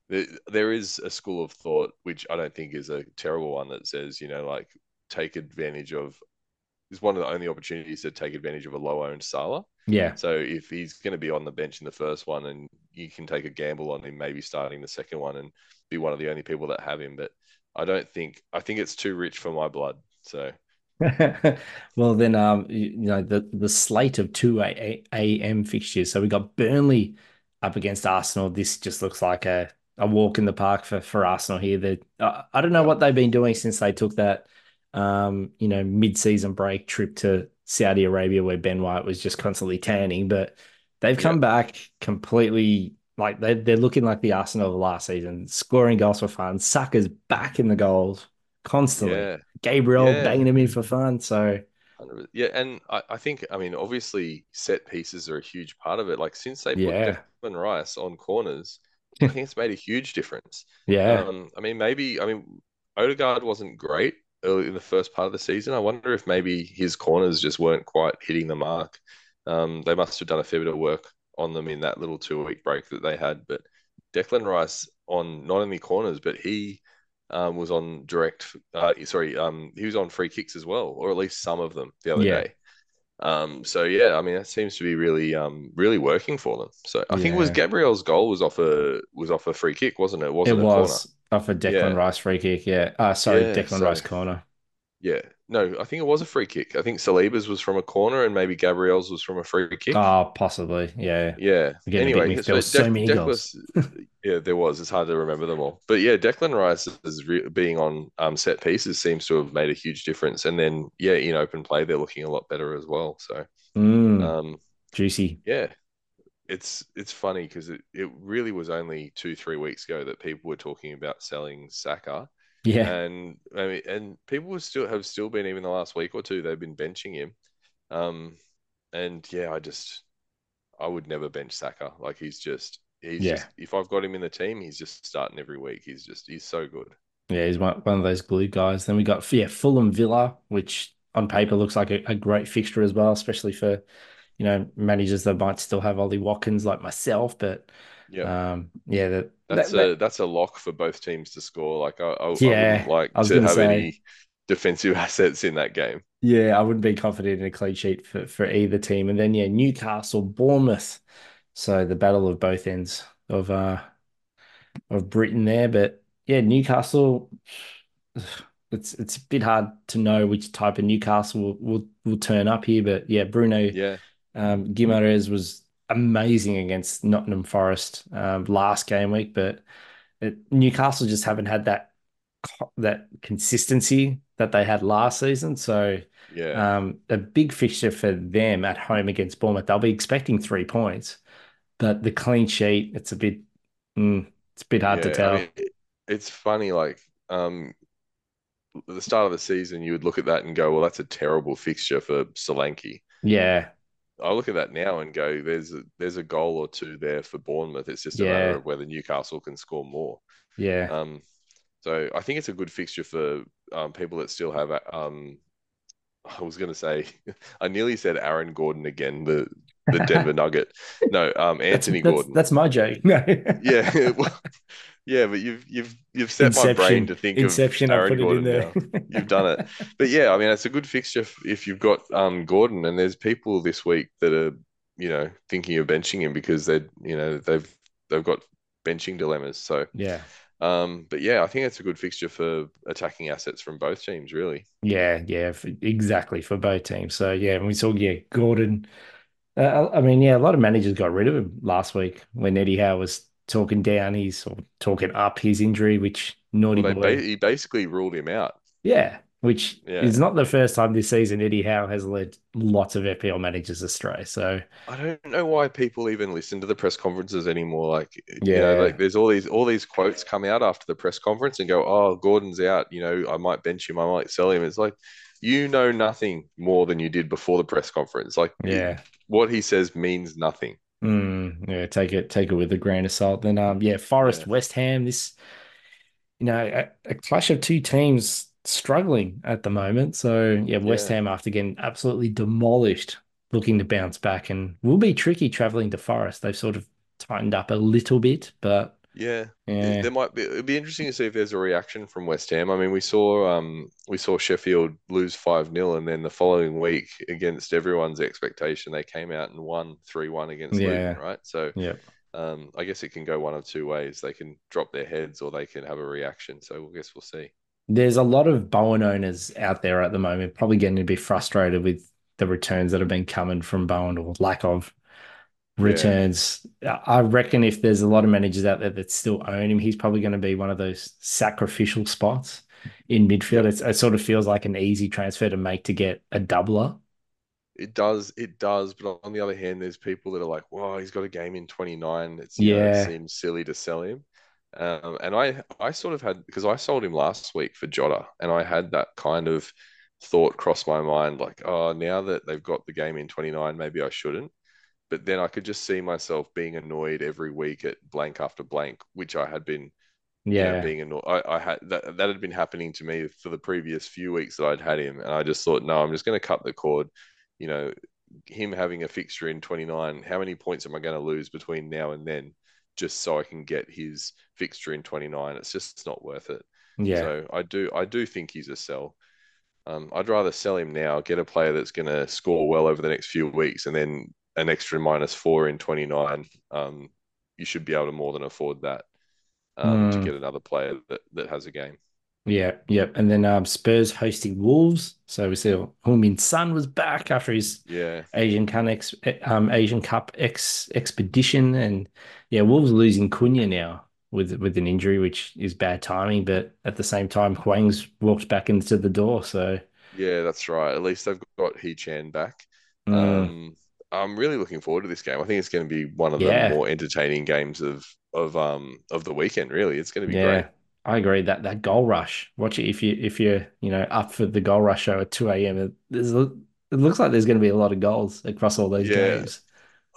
there, there is a school of thought which I don't think is a terrible one that says, you know, like take advantage of. Is one of the only opportunities to take advantage of a low owned Salah.
yeah.
So if he's going to be on the bench in the first one, and you can take a gamble on him maybe starting the second one and be one of the only people that have him, but I don't think I think it's too rich for my blood. So [laughs]
well, then, um, you, know, the the slate of two a.m. fixtures. So we got Burnley up against Arsenal. This just looks like a, a walk in the park for for Arsenal here. That uh, I don't know what they've been doing since they took that, um, you know, mid season break trip to Saudi Arabia where Ben White was just constantly tanning, but they've come back completely. Like they they're looking like the Arsenal of last season, scoring goals for fun. Saka's back in the goals constantly.
yeah,
Gabriel
Yeah.
banging him in for fun. So
yeah, and I, I think I mean obviously set pieces are a huge part of it. Like since they put
Yeah.
Declan Rice on corners, I think it's made a huge difference.
yeah,
Um, I mean maybe I mean Odegaard wasn't great early in the first part of the season. I wonder if maybe his corners just weren't quite hitting the mark. Um, they must have done a fair bit of work on them in that little two week break that they had. But Declan Rice on not only corners, but he um, was on direct. Uh, sorry, um, he was on free kicks as well, or at least some of them the other
Yeah.
day. Um, so yeah, I mean that seems to be really, um, really working for them. So I think it was
Yeah.
Gabriel's goal was off a was off a free kick, wasn't it?
it
wasn't a
was off a Declan
Yeah.
Rice free kick. Yeah, uh, sorry,
Yeah,
Declan
so-
Rice corner.
Yeah, no, I think it was a free kick. I think Saliba's was from a corner, and maybe Gabriel's was from a free kick.
Oh, possibly. Yeah,
Yeah.
Again,
Anyway, so
There was so
Dec-
many goals.
yeah, there was. It's hard to remember them all. But yeah, Declan Rice is re- being on um, set pieces seems to have made a huge difference. And then yeah, in open play, they're looking a lot better as well. So
Mm,
um,
juicy.
yeah, it's it's funny because it, it really was only two three weeks ago that people were talking about selling Saka.
Yeah.
and I mean, and people have still have still been even the last week or two they've been benching him, um, and yeah, I just I would never bench Saka. Like he's just he's
Yeah.
just if I've got him in the team, he's just starting every week. He's just he's so good.
Yeah, he's one, one of those glue guys. Then we got yeah, Fulham Villa, which on paper looks like a, a great fixture as well, especially for you know managers that might still have Ollie Watkins like myself. But
Yeah,
um, yeah, that,
that's
that-
a that's a lock for both teams to score. Like I, I, I
Yeah,
wouldn't like
I
to have
say.
any defensive [laughs] assets in that game.
Yeah, I wouldn't be confident in a clean sheet for, for either team. And then yeah, Newcastle, Bournemouth. So the battle of both ends of uh of Britain there. But yeah, Newcastle [sighs] it's it's a bit hard to know which type of Newcastle will will, will turn up here. But yeah, Bruno
Yeah,
um Guimaraes was amazing against Nottingham Forest um last game week, but it, Newcastle just haven't had that that consistency that they had last season. So
yeah.
um, a big fixture for them at home against Bournemouth. They'll be expecting three points, but the clean sheet, it's a bit, mm, it's a bit hard to tell.
I mean, it- it's funny, like um, at the start of the season, you would look at that and go, "Well, that's a terrible fixture for Solanke."
yeah,
I look at that now and go, "There's a, there's a goal or two there for Bournemouth. It's just a
Yeah.
matter of whether Newcastle can score more."
yeah,
Um, so I think it's a good fixture for um, people that still have. Um, I was going to say, [laughs] I nearly said Aaron Gordon again, the the [laughs] Denver Nugget. No, um,
that's,
Anthony
that's,
Gordon.
that's my joke. No. [laughs]
Yeah, well, yeah, but you've you've you've set my brain to think
Inception.
of
I
Aaron
put it
Gordon
in
now.
there.
You've done it. But yeah, I mean, it's a good fixture if, if you've got um Gordon, and there's people this week that are you know thinking of benching him because they you know they've they've got benching dilemmas. So
yeah,
um, but yeah, I think it's a good fixture for attacking assets from both teams, really.
yeah, yeah, for, exactly for both teams. So yeah, and we saw yeah Gordon. Uh, I mean, yeah, a lot of managers got rid of him last week when Eddie Howe was talking down his or talking up his injury, which naughty
Well,
boy.
ba- he basically ruled him out.
Yeah, which
Yeah.
is not the first time this season Eddie Howe has led lots of FPL managers astray. So
I don't know why people even listen to the press conferences anymore. Like, you
Yeah.
know, like there's all these all these quotes come out after the press conference and go, "Oh, Gordon's out. You know, I might bench him. I might sell him." It's like you know nothing more than you did before the press conference. Like,
yeah,
what he says means nothing.
Mm, yeah, take it take it with a grain of salt. Then um, yeah, Forest
Yeah.
West Ham. This, you know, a, a clash of two teams struggling at the moment. So yeah, West
Yeah.
Ham after getting absolutely demolished, looking to bounce back, and will be tricky traveling to Forest. They've sort of tightened up a little bit, but
Yeah,
yeah,
there might be. It'd be interesting to see if there's a reaction from West Ham. I mean, we saw um we saw Sheffield lose five 0 and then the following week, against everyone's expectation, they came out and won three one against
Yeah.
Luton, right? So.
yeah.
Um, I guess it can go one of two ways. They can drop their heads or they can have a reaction. So I guess we'll see.
There's a lot of Bowen owners out there at the moment, probably getting to be frustrated with the returns that have been coming from Bowen or lack of returns. I reckon if there's a lot of managers out there that still own him, he's probably going to be one of those sacrificial spots in midfield. It's, it sort of feels like an easy transfer to make to get a doubler.
It does, it does. But on the other hand, there's people that are like, "Wow, he's got a game in 29." It's you know, it seems silly to sell him. Um, and I, I sort of had because I sold him last week for Jota, and I had that kind of thought cross my mind, like, "Oh, now that they've got the game in 29, maybe I shouldn't." But then I could just see myself being annoyed every week at blank after blank, which I had been you know,
Yeah.
being annoyed. I, I had that that had been happening to me for the previous few weeks that I'd had him, and I just thought, no, I'm just going to cut the cord. You know, him having a fixture in 29, how many points am I going to lose between now and then, just so I can get his fixture in 29? It's just not worth it.
Yeah.
So I do I do think he's a sell. Um, I'd rather sell him now, get a player that's going to score well over the next few weeks, and then an extra minus four in 29. Um, you should be able to more than afford that um, to
Mm.
get another player that, that has a game.
Yeah, yep. And then um, Spurs hosting Wolves. So we see Heung-min was back after his
Yeah,
Asian Cup ex, um, Asian Cup ex expedition, and yeah, Wolves losing Cunha now with with an injury, which is bad timing. But at the same time, Hwang's walked back into the door, so
yeah, that's right. At least they've got Hee-chan back.
mm,
Um, I'm really looking forward to this game. I think it's going to be one of
Yeah.
the more entertaining games of of um of the weekend. Really, it's going to be
yeah.
great.
I agree that that goal rush. Watch it if you if you're you know up for the goal rush show at two a.m. It, there's it looks like there's going to be a lot of goals across all those
Yeah.
games.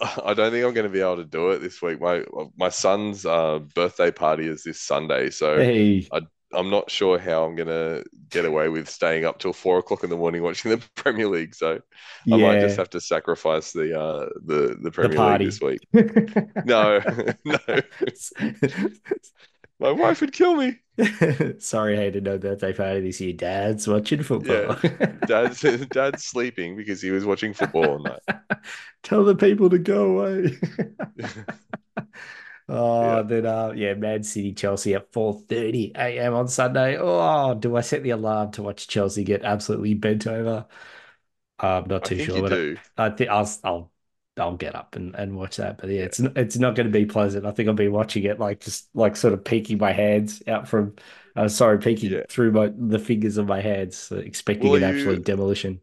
[laughs]
I don't think I'm going to be able to do it this week. My my son's uh, birthday party is this Sunday, so
Hey,
I'm not sure how I'm going to get away with staying up till four o'clock in the morning watching the [laughs] Premier League. So I might just have to sacrifice the uh, the the Premier
party.
League this week. No, [laughs] [laughs] no, my wife would kill me.
Sorry, I had no birthday party this year. Dad's watching football.
Dad's Dad's sleeping because he was watching football all night.
Tell the people to go away. Oh,
Yeah.
then uh yeah, Man City Chelsea at 4:30 a.m. on Sunday. Oh, do I set the alarm to watch Chelsea get absolutely bent over? I'm not too sure,
do.
I think I'll I'll I'll get up and, and watch that. But yeah, it's it's not going to be pleasant. I think I'll be watching it like just like sort of peeking my hands out from uh, sorry, peeking
Yeah.
through my the fingers of my hands, uh, expecting
Well,
an
you-
demolition.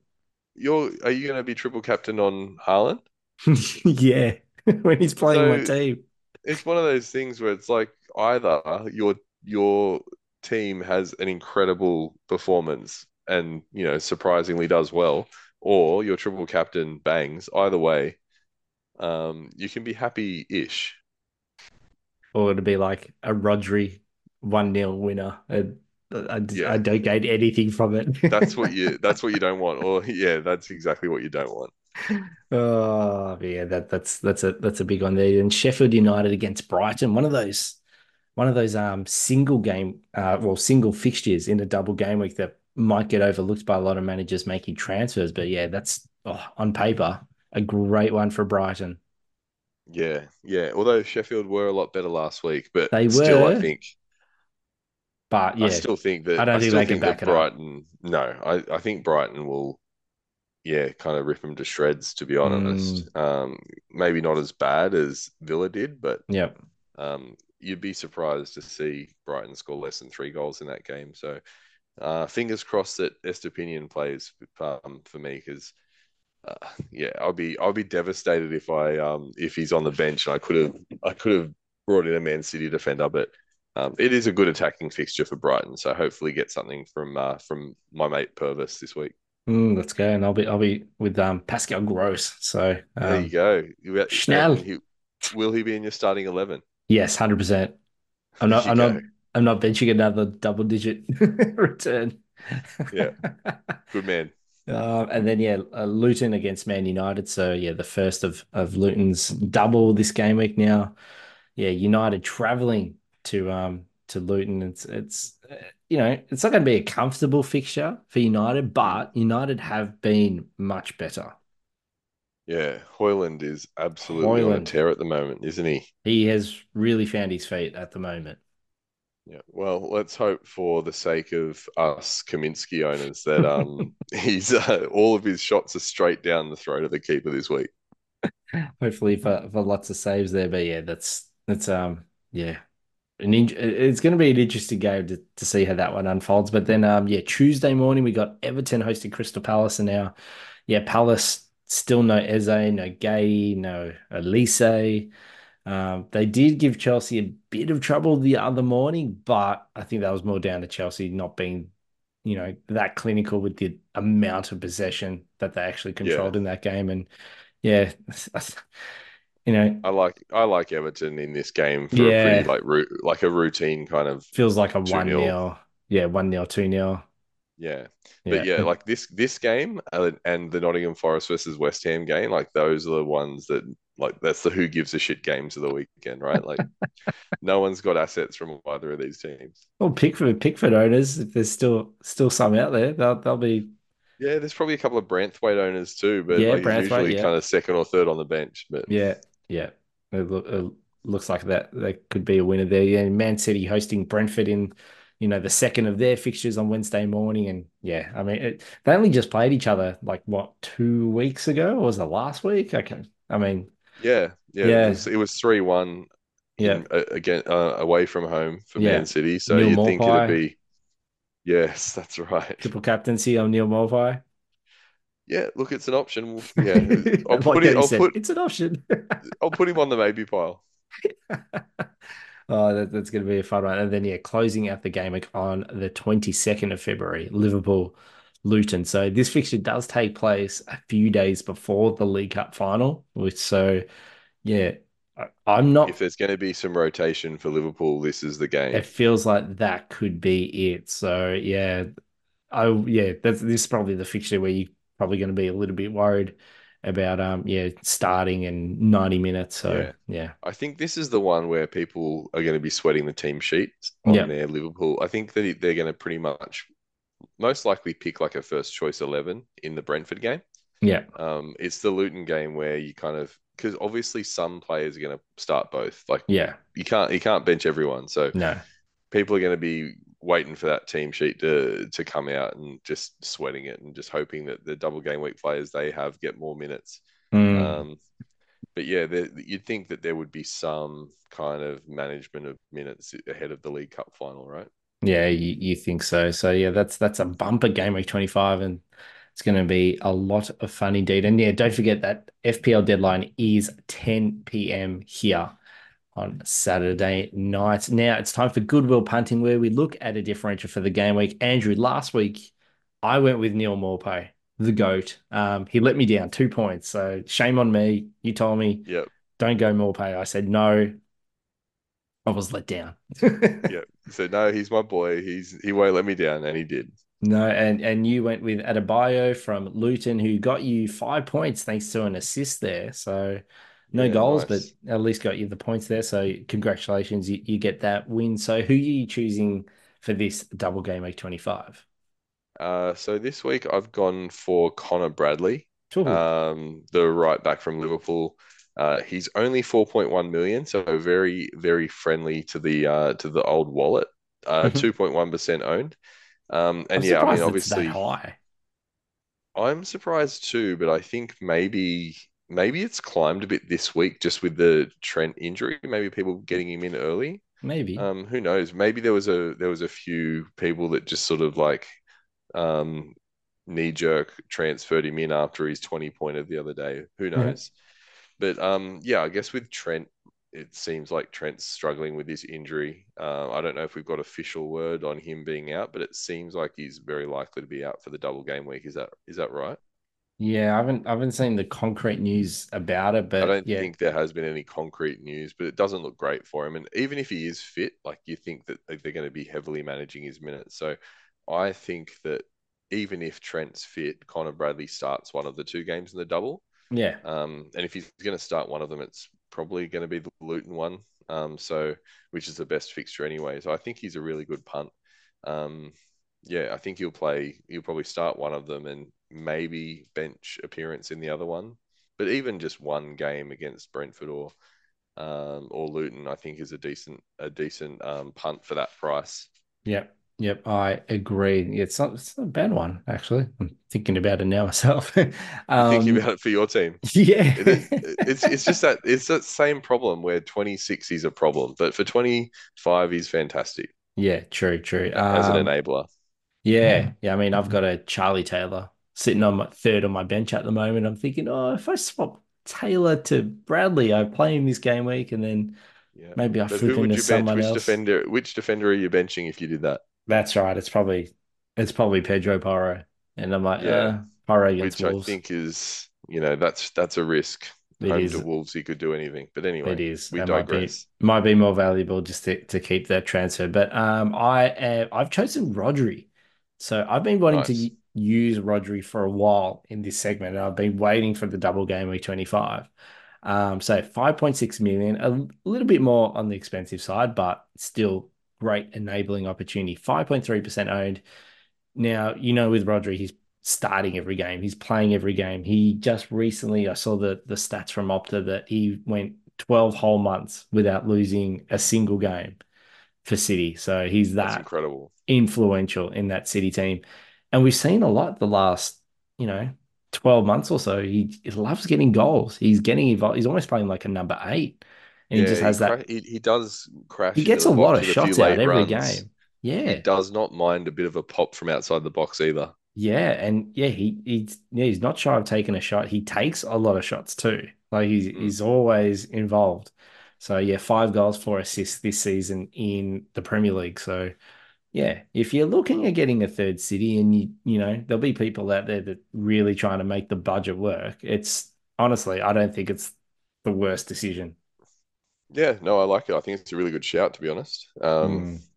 You're are you going to be triple captain on Haaland? [laughs]
yeah, [laughs] when he's playing my team.
It's one of those things where it's like either your your team has an incredible performance and you know surprisingly does well, or your triple captain bangs. Either way, um, you can be happy-ish.
or to be like a Rodri 1 0 winner. And I,
Yeah.
I don't gain anything from it.
That's what you [laughs] that's what you don't want. Or yeah, that's exactly what you don't want.
Oh yeah, that that's that's a that's a big one there. And Sheffield United against Brighton, one of those one of those um single game uh well single fixtures in a double game week that might get overlooked by a lot of managers making transfers. But yeah, that's oh, on paper a great one for Brighton.
Yeah, yeah. Although Sheffield were a lot better last week, but
They
still, I think
But yeah,
I still think that
I don't think
still
they can
think
back it up.
Brighton. No, I, I think Brighton will, yeah, kind of rip them to shreds. To be honest,
Mm.
um, maybe not as bad as Villa did, but
yep.
um, you'd be surprised to see Brighton score less than three goals in that game. So, uh, fingers crossed that Estupiñán plays um, for me because. Uh, yeah, I'll be I'll be devastated if I um if he's on the bench and I could have I could have brought in a Man City defender, but um, it is a good attacking fixture for Brighton, so hopefully get something from uh, from my mate Pervis this week.
Mm, let's go, and I'll be I'll be with um Pascal Gross. So
There
um,
you go. You-
Schnell.
he- will he be in your starting eleven?
yes, hundred percent. I'm not I'm
you
not. I'm not benching another double digit [laughs] return.
Yeah. [laughs] Good man.
Um, and then yeah, uh, Luton against Man United. So yeah, the first of of Luton's double this game week now. Yeah, United traveling to um to Luton. It's it's uh, you know it's not going to be a comfortable fixture for United, but United have been much better.
Yeah, Højlund is absolutely on a tear at the moment, isn't he?
He has really found his feet at the moment.
Yeah. Well, let's hope for the sake of us Kaminski owners that um [laughs] he's uh, all of his shots are straight down the throat of the keeper this week.
Hopefully for for lots of saves there, but yeah, that's that's um yeah. An in- it's going to be an interesting game to, to see how that one unfolds. But then, um, yeah, Tuesday morning we got Everton hosting Crystal Palace, and now, yeah, Palace still no Eze, no Guéhi, no Olise. Um, they did give Chelsea a bit of trouble the other morning, but I think that was more down to Chelsea not being, you know, that clinical with the amount of possession that they actually controlled in that game. And yeah, [laughs] you know,
I like I like Everton in this game for a pretty like like a routine kind of
feels like a
2-0.
1 0. Yeah, 1 0, 2 0.
yeah. But yeah, like this this game uh, and the Nottingham Forest versus West Ham game, like those are the ones that like that's the who gives a shit games of the weekend, right? Like [laughs] no one's got assets from either of these teams.
well, Pickford, Pickford owners, if there's still still some out there, they'll, they'll be,
Yeah, there's probably a couple of Branthwaite owners too, but
Yeah,
like usually
yeah.
kind of second or third on the bench. But
yeah, yeah. It, look, it looks like that that could be a winner there. Yeah, and Man City hosting Brentford in, you know, the second of their fixtures on Wednesday morning. And yeah, I mean, it, they only just played each other like what, two weeks ago? Or was it last week? Okay. I mean,
yeah, yeah,
Yeah.
It was, three one
yeah.
again uh, away from home for
Yeah.
Man City, so
Neil
you'd think it'd be. Yes, [laughs] that's right.
Triple captaincy on Neal Maupay.
Yeah, look, it's an option. We'll- [laughs] Yeah, I'll
Like
put it. I'll
said,
put.
it's an option. [laughs]
I'll put him on the maybe pile. [laughs]
Oh, that, that's going to be a fun one. And then, yeah, closing out the game on the 22nd of February, Liverpool Luton. So this fixture does take place a few days before the League Cup final, which so yeah, I'm not.
If there's going to be some rotation for Liverpool, this is the game.
It feels like that could be it. So yeah, I yeah, that's this is probably the fixture where you're probably going to be a little bit worried about um yeah starting in 90 minutes. So yeah. yeah.
I think this is the one where people are going to be sweating the team sheets on
Yep.
their Liverpool. I think that they're going to pretty much most likely pick like a first choice 11 in the Brentford game.
Yeah.
Um, it's the Luton game where you kind of because obviously some players are going to start both. Like
Yeah.
you can't you can't bench everyone, so
No.
people are going to be waiting for that team sheet to to come out and just sweating it and just hoping that the double game week players they have get more minutes.
Mm,
Um, but yeah, there, you'd think that there would be some kind of management of minutes ahead of the League Cup final, right?
yeah, you, you think so. So yeah, that's that's a bumper game week 25 and it's going to be a lot of fun indeed. And yeah, don't forget that FPL deadline is 10 p.m. here on Saturday night. Now it's time for Good Will Punting, where we look at a differential for the game week. Andrew, last week I went with Neal Maupay, the GOAT. Um, he let me down two points. So shame on me. You told me
Yep.
don't go Maupay. I said no. I was let down. [laughs]
Yeah. So no, he's my boy. He's he won't let me down, and he did.
No, and and you went with Adebayo from Luton, who got you five points thanks to an assist there. So no
Yeah,
goals,
nice.
but at least got you the points there. So congratulations, you, you get that win. So who are you choosing for this double game week 25?
Uh, so this week I've gone for Conor Bradley,
Sure.
um, the right back from Liverpool. Uh, he's only 4.1 million, so very, very friendly to the uh, to the old wallet. Uh,
Mhm.
2.1% owned. Um, and
I'm
yeah, I mean, obviously,
high.
I'm surprised too, but I think maybe maybe it's climbed a bit this week just with the Trent injury. Maybe people getting him in early.
Maybe.
Um, who knows? Maybe there was a there was a few people that just sort of like um knee jerk transferred him in after his 20 pointed the other day. Who knows? But um yeah, I guess with Trent, it seems like Trent's struggling with this injury. Uh, I don't know if we've got official word on him being out, but it seems like he's very likely to be out for the double game week. Is that is that right?
Yeah, I haven't I haven't seen the concrete news about it, but I
don't
yeah,
think there has been any concrete news, but it doesn't look great for him. And even if he is fit, like you think that they're going to be heavily managing his minutes. So I think that even if Trent's fit, Conor Bradley starts one of the two games in the double.
yeah,
Um, and if he's going to start one of them, it's probably going to be the Luton one. Um, so which is the best fixture anyway. So I think he's a really good punt. Um, yeah, I think he'll play. He'll probably start one of them and maybe bench appearance in the other one. But even just one game against Brentford or um, or Luton, I think is a decent a decent um, punt for that price.
Yep, yep, I agree. It's not, it's not a bad one, actually. I'm thinking about it now [laughs] myself.
Thinking
Um,
about it for your team. [laughs]
yeah,
It is, it's it's just that it's that same problem where 26 is a problem, but for 25 he's fantastic
yeah, true, true.
as an
Um,
enabler.
yeah, yeah. I mean, I've got a Charlie Taylor sitting on my third on my bench at the moment. I'm thinking, oh, if I swap Taylor to Bradley, I play him this game week, and then
Yeah.
maybe I
But
flip
who would
into
you bench?
someone
Which
else.
defender? Which defender are you benching if you did that?
That's right. It's probably it's probably Pedro Porro, and I'm like,
Yeah.
uh, Porro against
Which I
Wolves.
think is, you know, that's that's a risk.
It
Home
is.
to Wolves, he could do anything. But anyway,
It is.
we
That might be
digress.
might be more valuable just to, to keep that transfer. But um, I uh, I've chosen Rodri. So I've been wanting to
Nice.
y- use Rodri for a while in this segment, and I've been waiting for the double game week 25. Um, so 5.6 million, a little bit more on the expensive side, but still great enabling opportunity. 5.3% owned. Now, you know, with Rodri, he's starting every game. He's playing every game. He just recently, I saw the the stats from Opta that he went 12 whole months without losing a single game for City. So he's
That's
that
incredible.
influential in that City team. And we've seen a lot the last, you know, 12 months or so. He, he loves getting goals. He's getting involved. He's almost playing like a number eight. And he just has
he,
that.
cra- he, he does crash.
He gets a lot of
with a few
shots out every
runs.
game. Yeah.
He does not mind a bit of a pop from outside the box either.
Yeah, and yeah, he he's yeah, he's not shy of taking a shot. He takes a lot of shots too. Like he's
Mm.
he's always involved. So yeah, five goals, four assists this season in the Premier League. So yeah, if you're looking at getting a third city and you you know, there'll be people out there that really trying to make the budget work. It's honestly, I don't think it's the worst decision.
Yeah, no, I like it. I think it's a really good shout, to be honest. Um,
Mm.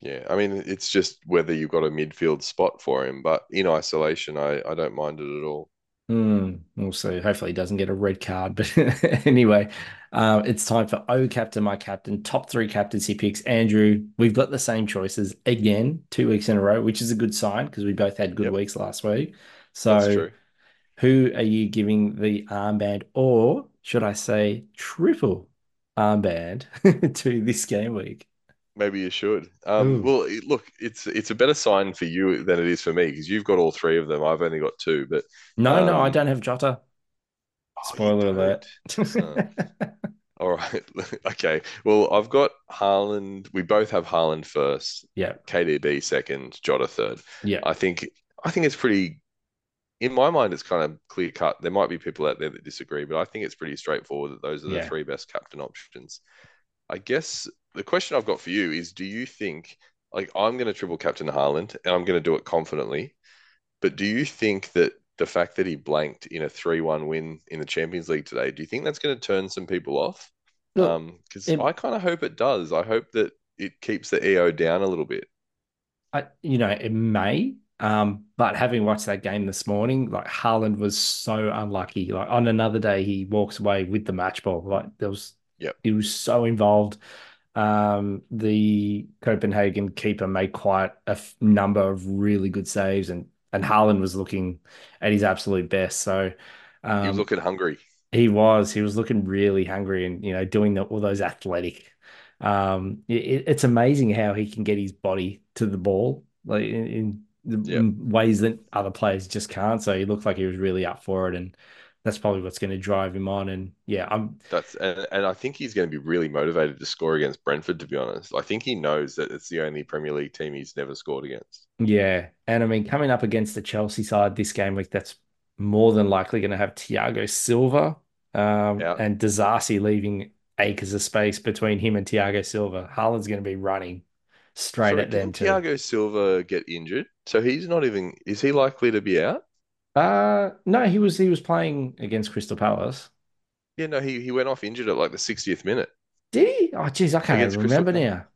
yeah, I mean, it's just whether you've got a midfield spot for him, but in isolation, I, I don't mind it at all.
Hmm. we'll see. Hopefully, he doesn't get a red card. But [laughs] anyway, uh, it's time for O Captain, my captain, top three captaincy picks. Andrew, we've got the same choices again, two weeks in a row, which is a good sign because we both had good
Yep.
weeks last week.
That's
So,
true.
who are you giving the armband, or should I say, triple armband [laughs] to this game week?
Maybe you should. Um, well, it, look, it's it's a better sign for you than it is for me because you've got all three of them. I've only got two, but
No, no, I
Um,
don't have Jota.
Oh,
Spoiler alert.
don't. [laughs] [laughs] all right. [laughs] Okay. Well, I've got Haaland. We both have Haaland first,
Yeah,
KDB second, Jota third.
yeah,
I think I think it's pretty. In my mind, it's kind of clear cut. There might be people out there that disagree, but I think it's pretty straightforward that those are the
Yeah.
three best captain options. I guess the question I've got for you is: Do you think, like, I'm going to triple captain Haaland, and I'm going to do it confidently, but do you think that the fact that he blanked in a three-one win in the Champions League today, do you think that's going to turn some people off?
Look,
Um, because
it-
I kind of hope it does. I hope that it keeps the EO down a little bit.
I, you know, it may. Um, but having watched that game this morning, like Haaland was so unlucky. Like on another day, he walks away with the match ball. Like there was,
Yep.
he was so involved. Um, the Copenhagen keeper made quite a f- number of really good saves, and and Haaland was looking at his absolute best. So,
He was
um,
looking hungry.
he was. He was looking really hungry and, you know, doing the, all those athletic. Um, it, it's amazing how he can get his body to the ball, like in, in, the,
Yep.
in ways that other players just can't. So he looked like he was really up for it, and that's probably what's going to drive him on. And yeah, I'm
That's and, and I think he's going to be really motivated to score against Brentford, to be honest. I think he knows that it's the only Premier League team he's never scored against.
yeah, and I mean coming up against the Chelsea side this game week, that's more than likely going to have Thiago Silva, um,
Yeah.
and Disasi leaving acres of space between him and Thiago Silva. Haaland's going to be running straight
Sorry,
at them too.
Thiago Silva get injured? So he's not even, is he likely to be out?
Uh no, he was he was playing against Crystal Palace.
Yeah, no, he, he went off injured at like the 60th minute.
Did he? Oh geez, I can't
Against
even
Crystal
remember now.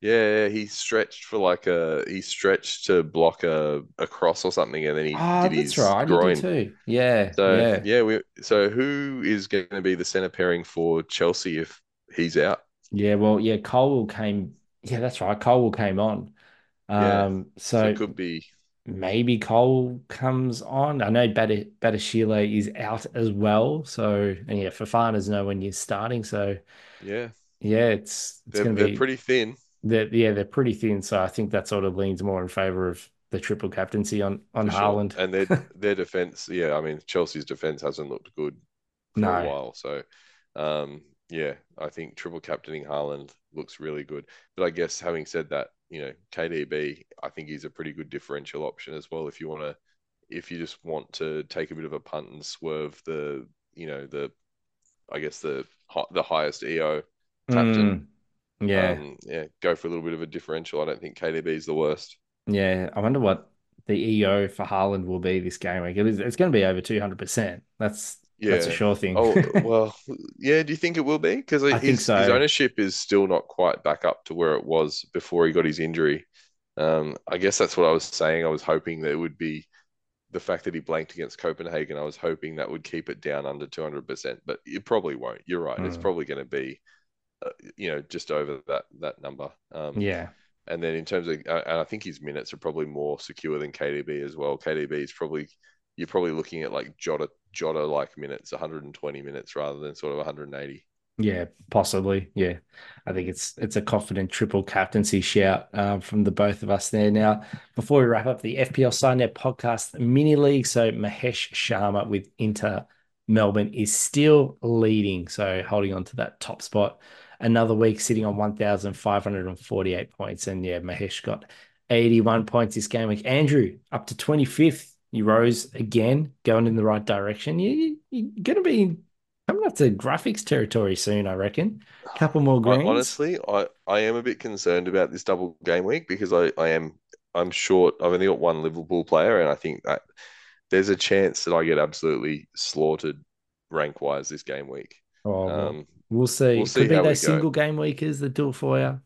Yeah, yeah, he stretched for like a, he stretched to block a, a cross or something and then he
Oh,
did
that's
his
right.
Groin.
too. Yeah,
So
yeah.
yeah, we so who is going to be the centre pairing for Chelsea if he's out?
Yeah, well, yeah, Cole came. Yeah, that's right. Cole came on.
Yeah.
Um,
So
so
it could be
maybe Cole comes on. I know Bata Badiashile is out as well. So and yeah, Fofana's know when you're starting. So
yeah,
yeah, it's it's
they're,
gonna
they're
be
pretty thin.
they're, yeah, they're pretty thin. So I think that sort of leans more in favor of the triple captaincy on on
for sure.
Haaland.
And their [laughs] their defense, yeah, I mean Chelsea's defense hasn't looked good for
No.
a while. So um yeah, I think triple captaining Haaland looks really good. But I guess having said that, you know, KDB, I think he's a pretty good differential option as well if you want to if you just want to take a bit of a punt and swerve the, you know, the I guess the the highest EO captain.
Mm, yeah.
Um, yeah, go for a little bit of a differential. I don't think KDB is the worst.
Yeah, I wonder what the EO for Haaland will be this game week. It's going to be over 200%. That's that's a sure thing.
Oh [laughs] well, yeah. Do you think it will be? Because
I
his
think so.
his ownership is still not quite back up to where it was before he got his injury. Um, I guess that's what I was saying. I was hoping that it would be the fact that he blanked against Copenhagen. I was hoping that would keep it down under two hundred percent, but it probably won't. You're right. It's
Mm.
probably going to be, uh, you know, just over that that number. Um,
yeah.
and then in terms of, uh, and I think his minutes are probably more secure than KDB as well. KDB is probably, you're probably looking at like Jota, Jota like minutes, 120 minutes rather than sort of 180.
Yeah, possibly. Yeah. I think it's it's a confident triple captaincy shout um, from the both of us there. Now, before we wrap up the FPL Signet podcast mini league, so Mahesh Sharma with Inter Melbourne is still leading, so holding on to that top spot. Another week sitting on 1,548 points. And yeah, Mahesh got 81 points this game week. Andrew up to 25th. You rose again, going in the right direction. You, you, you're going to be Coming up to graphics territory soon, I reckon. A couple more
I,
greens.
honestly, I, I am a bit concerned about this double game week because I, I am I'm short. I've only got one Liverpool player, and I think that there's a chance that I get absolutely slaughtered rank wise this game week.
oh,
Um,
we'll see.
we'll see
Could be those single game weekers that do it for you.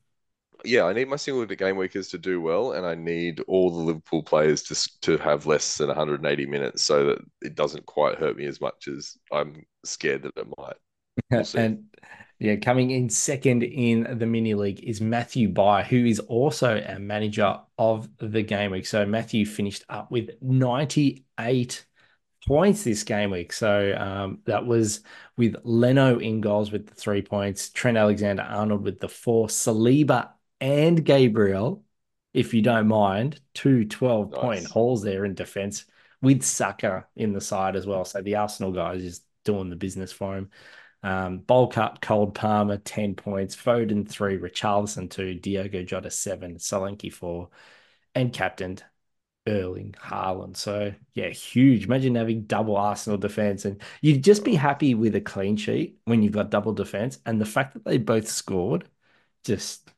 Yeah, I need my single game weekers to do well, and I need all the Liverpool players to to have less than 180 minutes so that it doesn't quite hurt me as much as I'm scared that it might. [laughs] We'll.
And yeah, coming in second in the mini league is Matthew By, who is also a manager of the game week. So Matthew finished up with 98 points this game week. So um, that was with Leno in goals with the three points, Trent Alexander Arnold with the four, Saliba and Gabriel, if you don't mind, two 12 point hauls there in defense with Saka in the side as well. So the Arsenal guys is doing the business for him. Um, bulk up, Cole Palmer, 10 points, Foden, three, Richarlison, two, Diogo Jota, seven, Solanke, four, and captained Erling Haaland. So, yeah, huge. Imagine having double Arsenal defense, and you'd just be happy with a clean sheet when you've got double defense. And the fact that they both scored, just,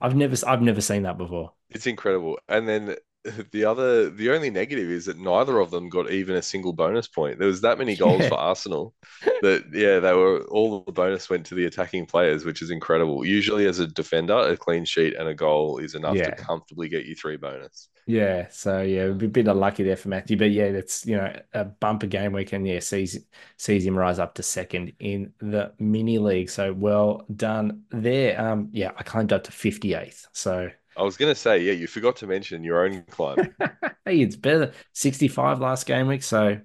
I've never, I've never seen that before.
It's incredible. And then [laughs] the other, the only negative is that neither of them got even a single bonus point. There was that many goals
Yeah.
for Arsenal that, yeah, they were all the bonus went to the attacking players, which is incredible. Usually, as a defender, a clean sheet and a goal is enough
Yeah.
to comfortably get you three bonus.
Yeah, so yeah, a bit unlucky there for Matthew, but yeah, that's you know a bumper game week, and yeah, sees sees him rise up to second in the mini league. So well done there. Um, yeah, I climbed up to fifty eighth. So
I was gonna say, yeah, you forgot to mention your own climb. [laughs]
hey, it's better sixty five last game week. So.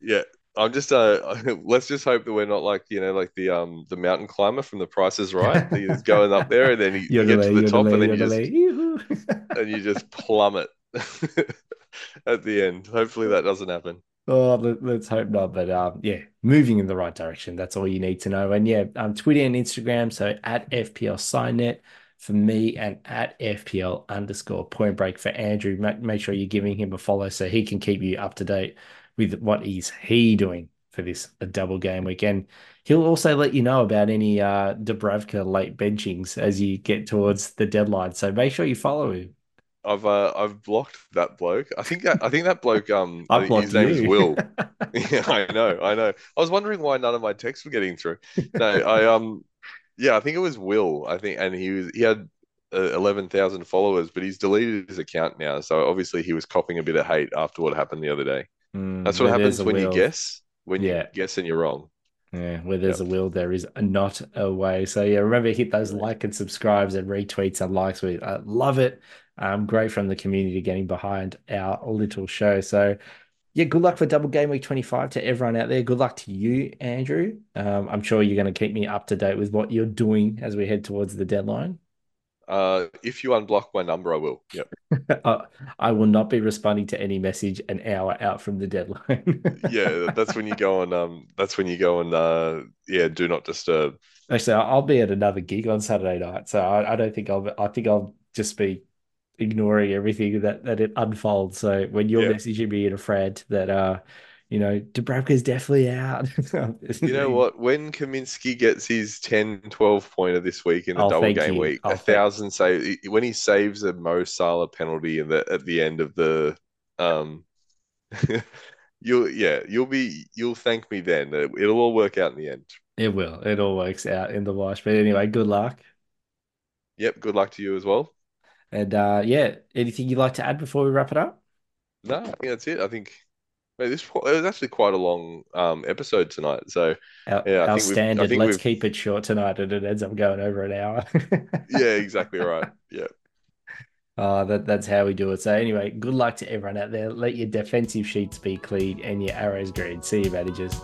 Yeah, I'm just uh [laughs] let's just hope that we're not like, you know, like the um the mountain climber from The Price is Right. He's going up there and then you, you get to the top and then you just [laughs] and you just plummet at the end. Hopefully that doesn't happen.
Oh, let, us hope not. But um, yeah, moving in the right direction. That's all you need to know. And yeah, um, Twitter and Instagram. So at FPL SignNet for me and at FPL underscore Point Break for Andrew. Make, make sure you're giving him a follow so he can keep you up to date with what is he doing for this a double game weekend. He'll also let you know about any uh Dubravka late benchings as you get towards the deadline. So make sure you follow him.
I've uh, I've blocked that bloke. I think that I think that bloke um [laughs]
I
his name is. Will. [laughs] [laughs] Yeah, I know, I know. I was wondering why none of my texts were getting through. No, I um, yeah, I think it was Will. I think, and he was he had uh, eleven thousand followers, but he's deleted his account now. So obviously he was copying a bit of hate after what happened the other day.
Mm,
That's what happens when you guess. When
Yeah.
you guess and you're wrong.
Yeah, where there's
Yep.
a will, there is a not a way. So yeah, remember hit those like and subscribes and retweets and likes. We uh, love it. Um, great from the community getting behind our little show. So yeah, good luck for double game week 25 to everyone out there. Good luck to you, Andrew. Um, I'm sure you're going to keep me up to date with what you're doing as we head towards the deadline.
Uh, if you unblock my number, I will. Yep. [laughs]
Uh, I will not be responding to any message an hour out from the deadline. [laughs]
Yeah, that's when you go on. Um, that's when you go on. Uh, yeah, do not disturb.
Actually, I'll be at another gig on Saturday night, so I, I don't think I'll. I think I'll just be ignoring everything that that it unfolds. So when you're
Yeah.
messaging me in a thread that uh, you know, Dubravka's definitely out. [laughs]
You know what? When Kaminski gets his 10, 12 pointer this week in a
Oh,
double game
you.
week,
Oh,
a thousand save when he saves a Mo Salah penalty in the at the end of the um [laughs] you'll yeah, you'll be you'll thank me then. It'll all work out in the end.
It will. It all works out in the wash. But anyway, good luck.
Yep, good luck to you as well.
And uh, yeah, anything you'd like to add before we wrap it up?
No, I think that's it. I think man, this it was actually quite a long um episode tonight. So
Our,
Yeah, I
our
think we've- I
standard. Let's
we've-
keep it short tonight, and it ends up going over an hour. [laughs]
yeah, exactly right. Yeah.
Uh, that, that's how we do it. So anyway, good luck to everyone out there. Let your defensive sheets be clean and your arrows green. See you, managers.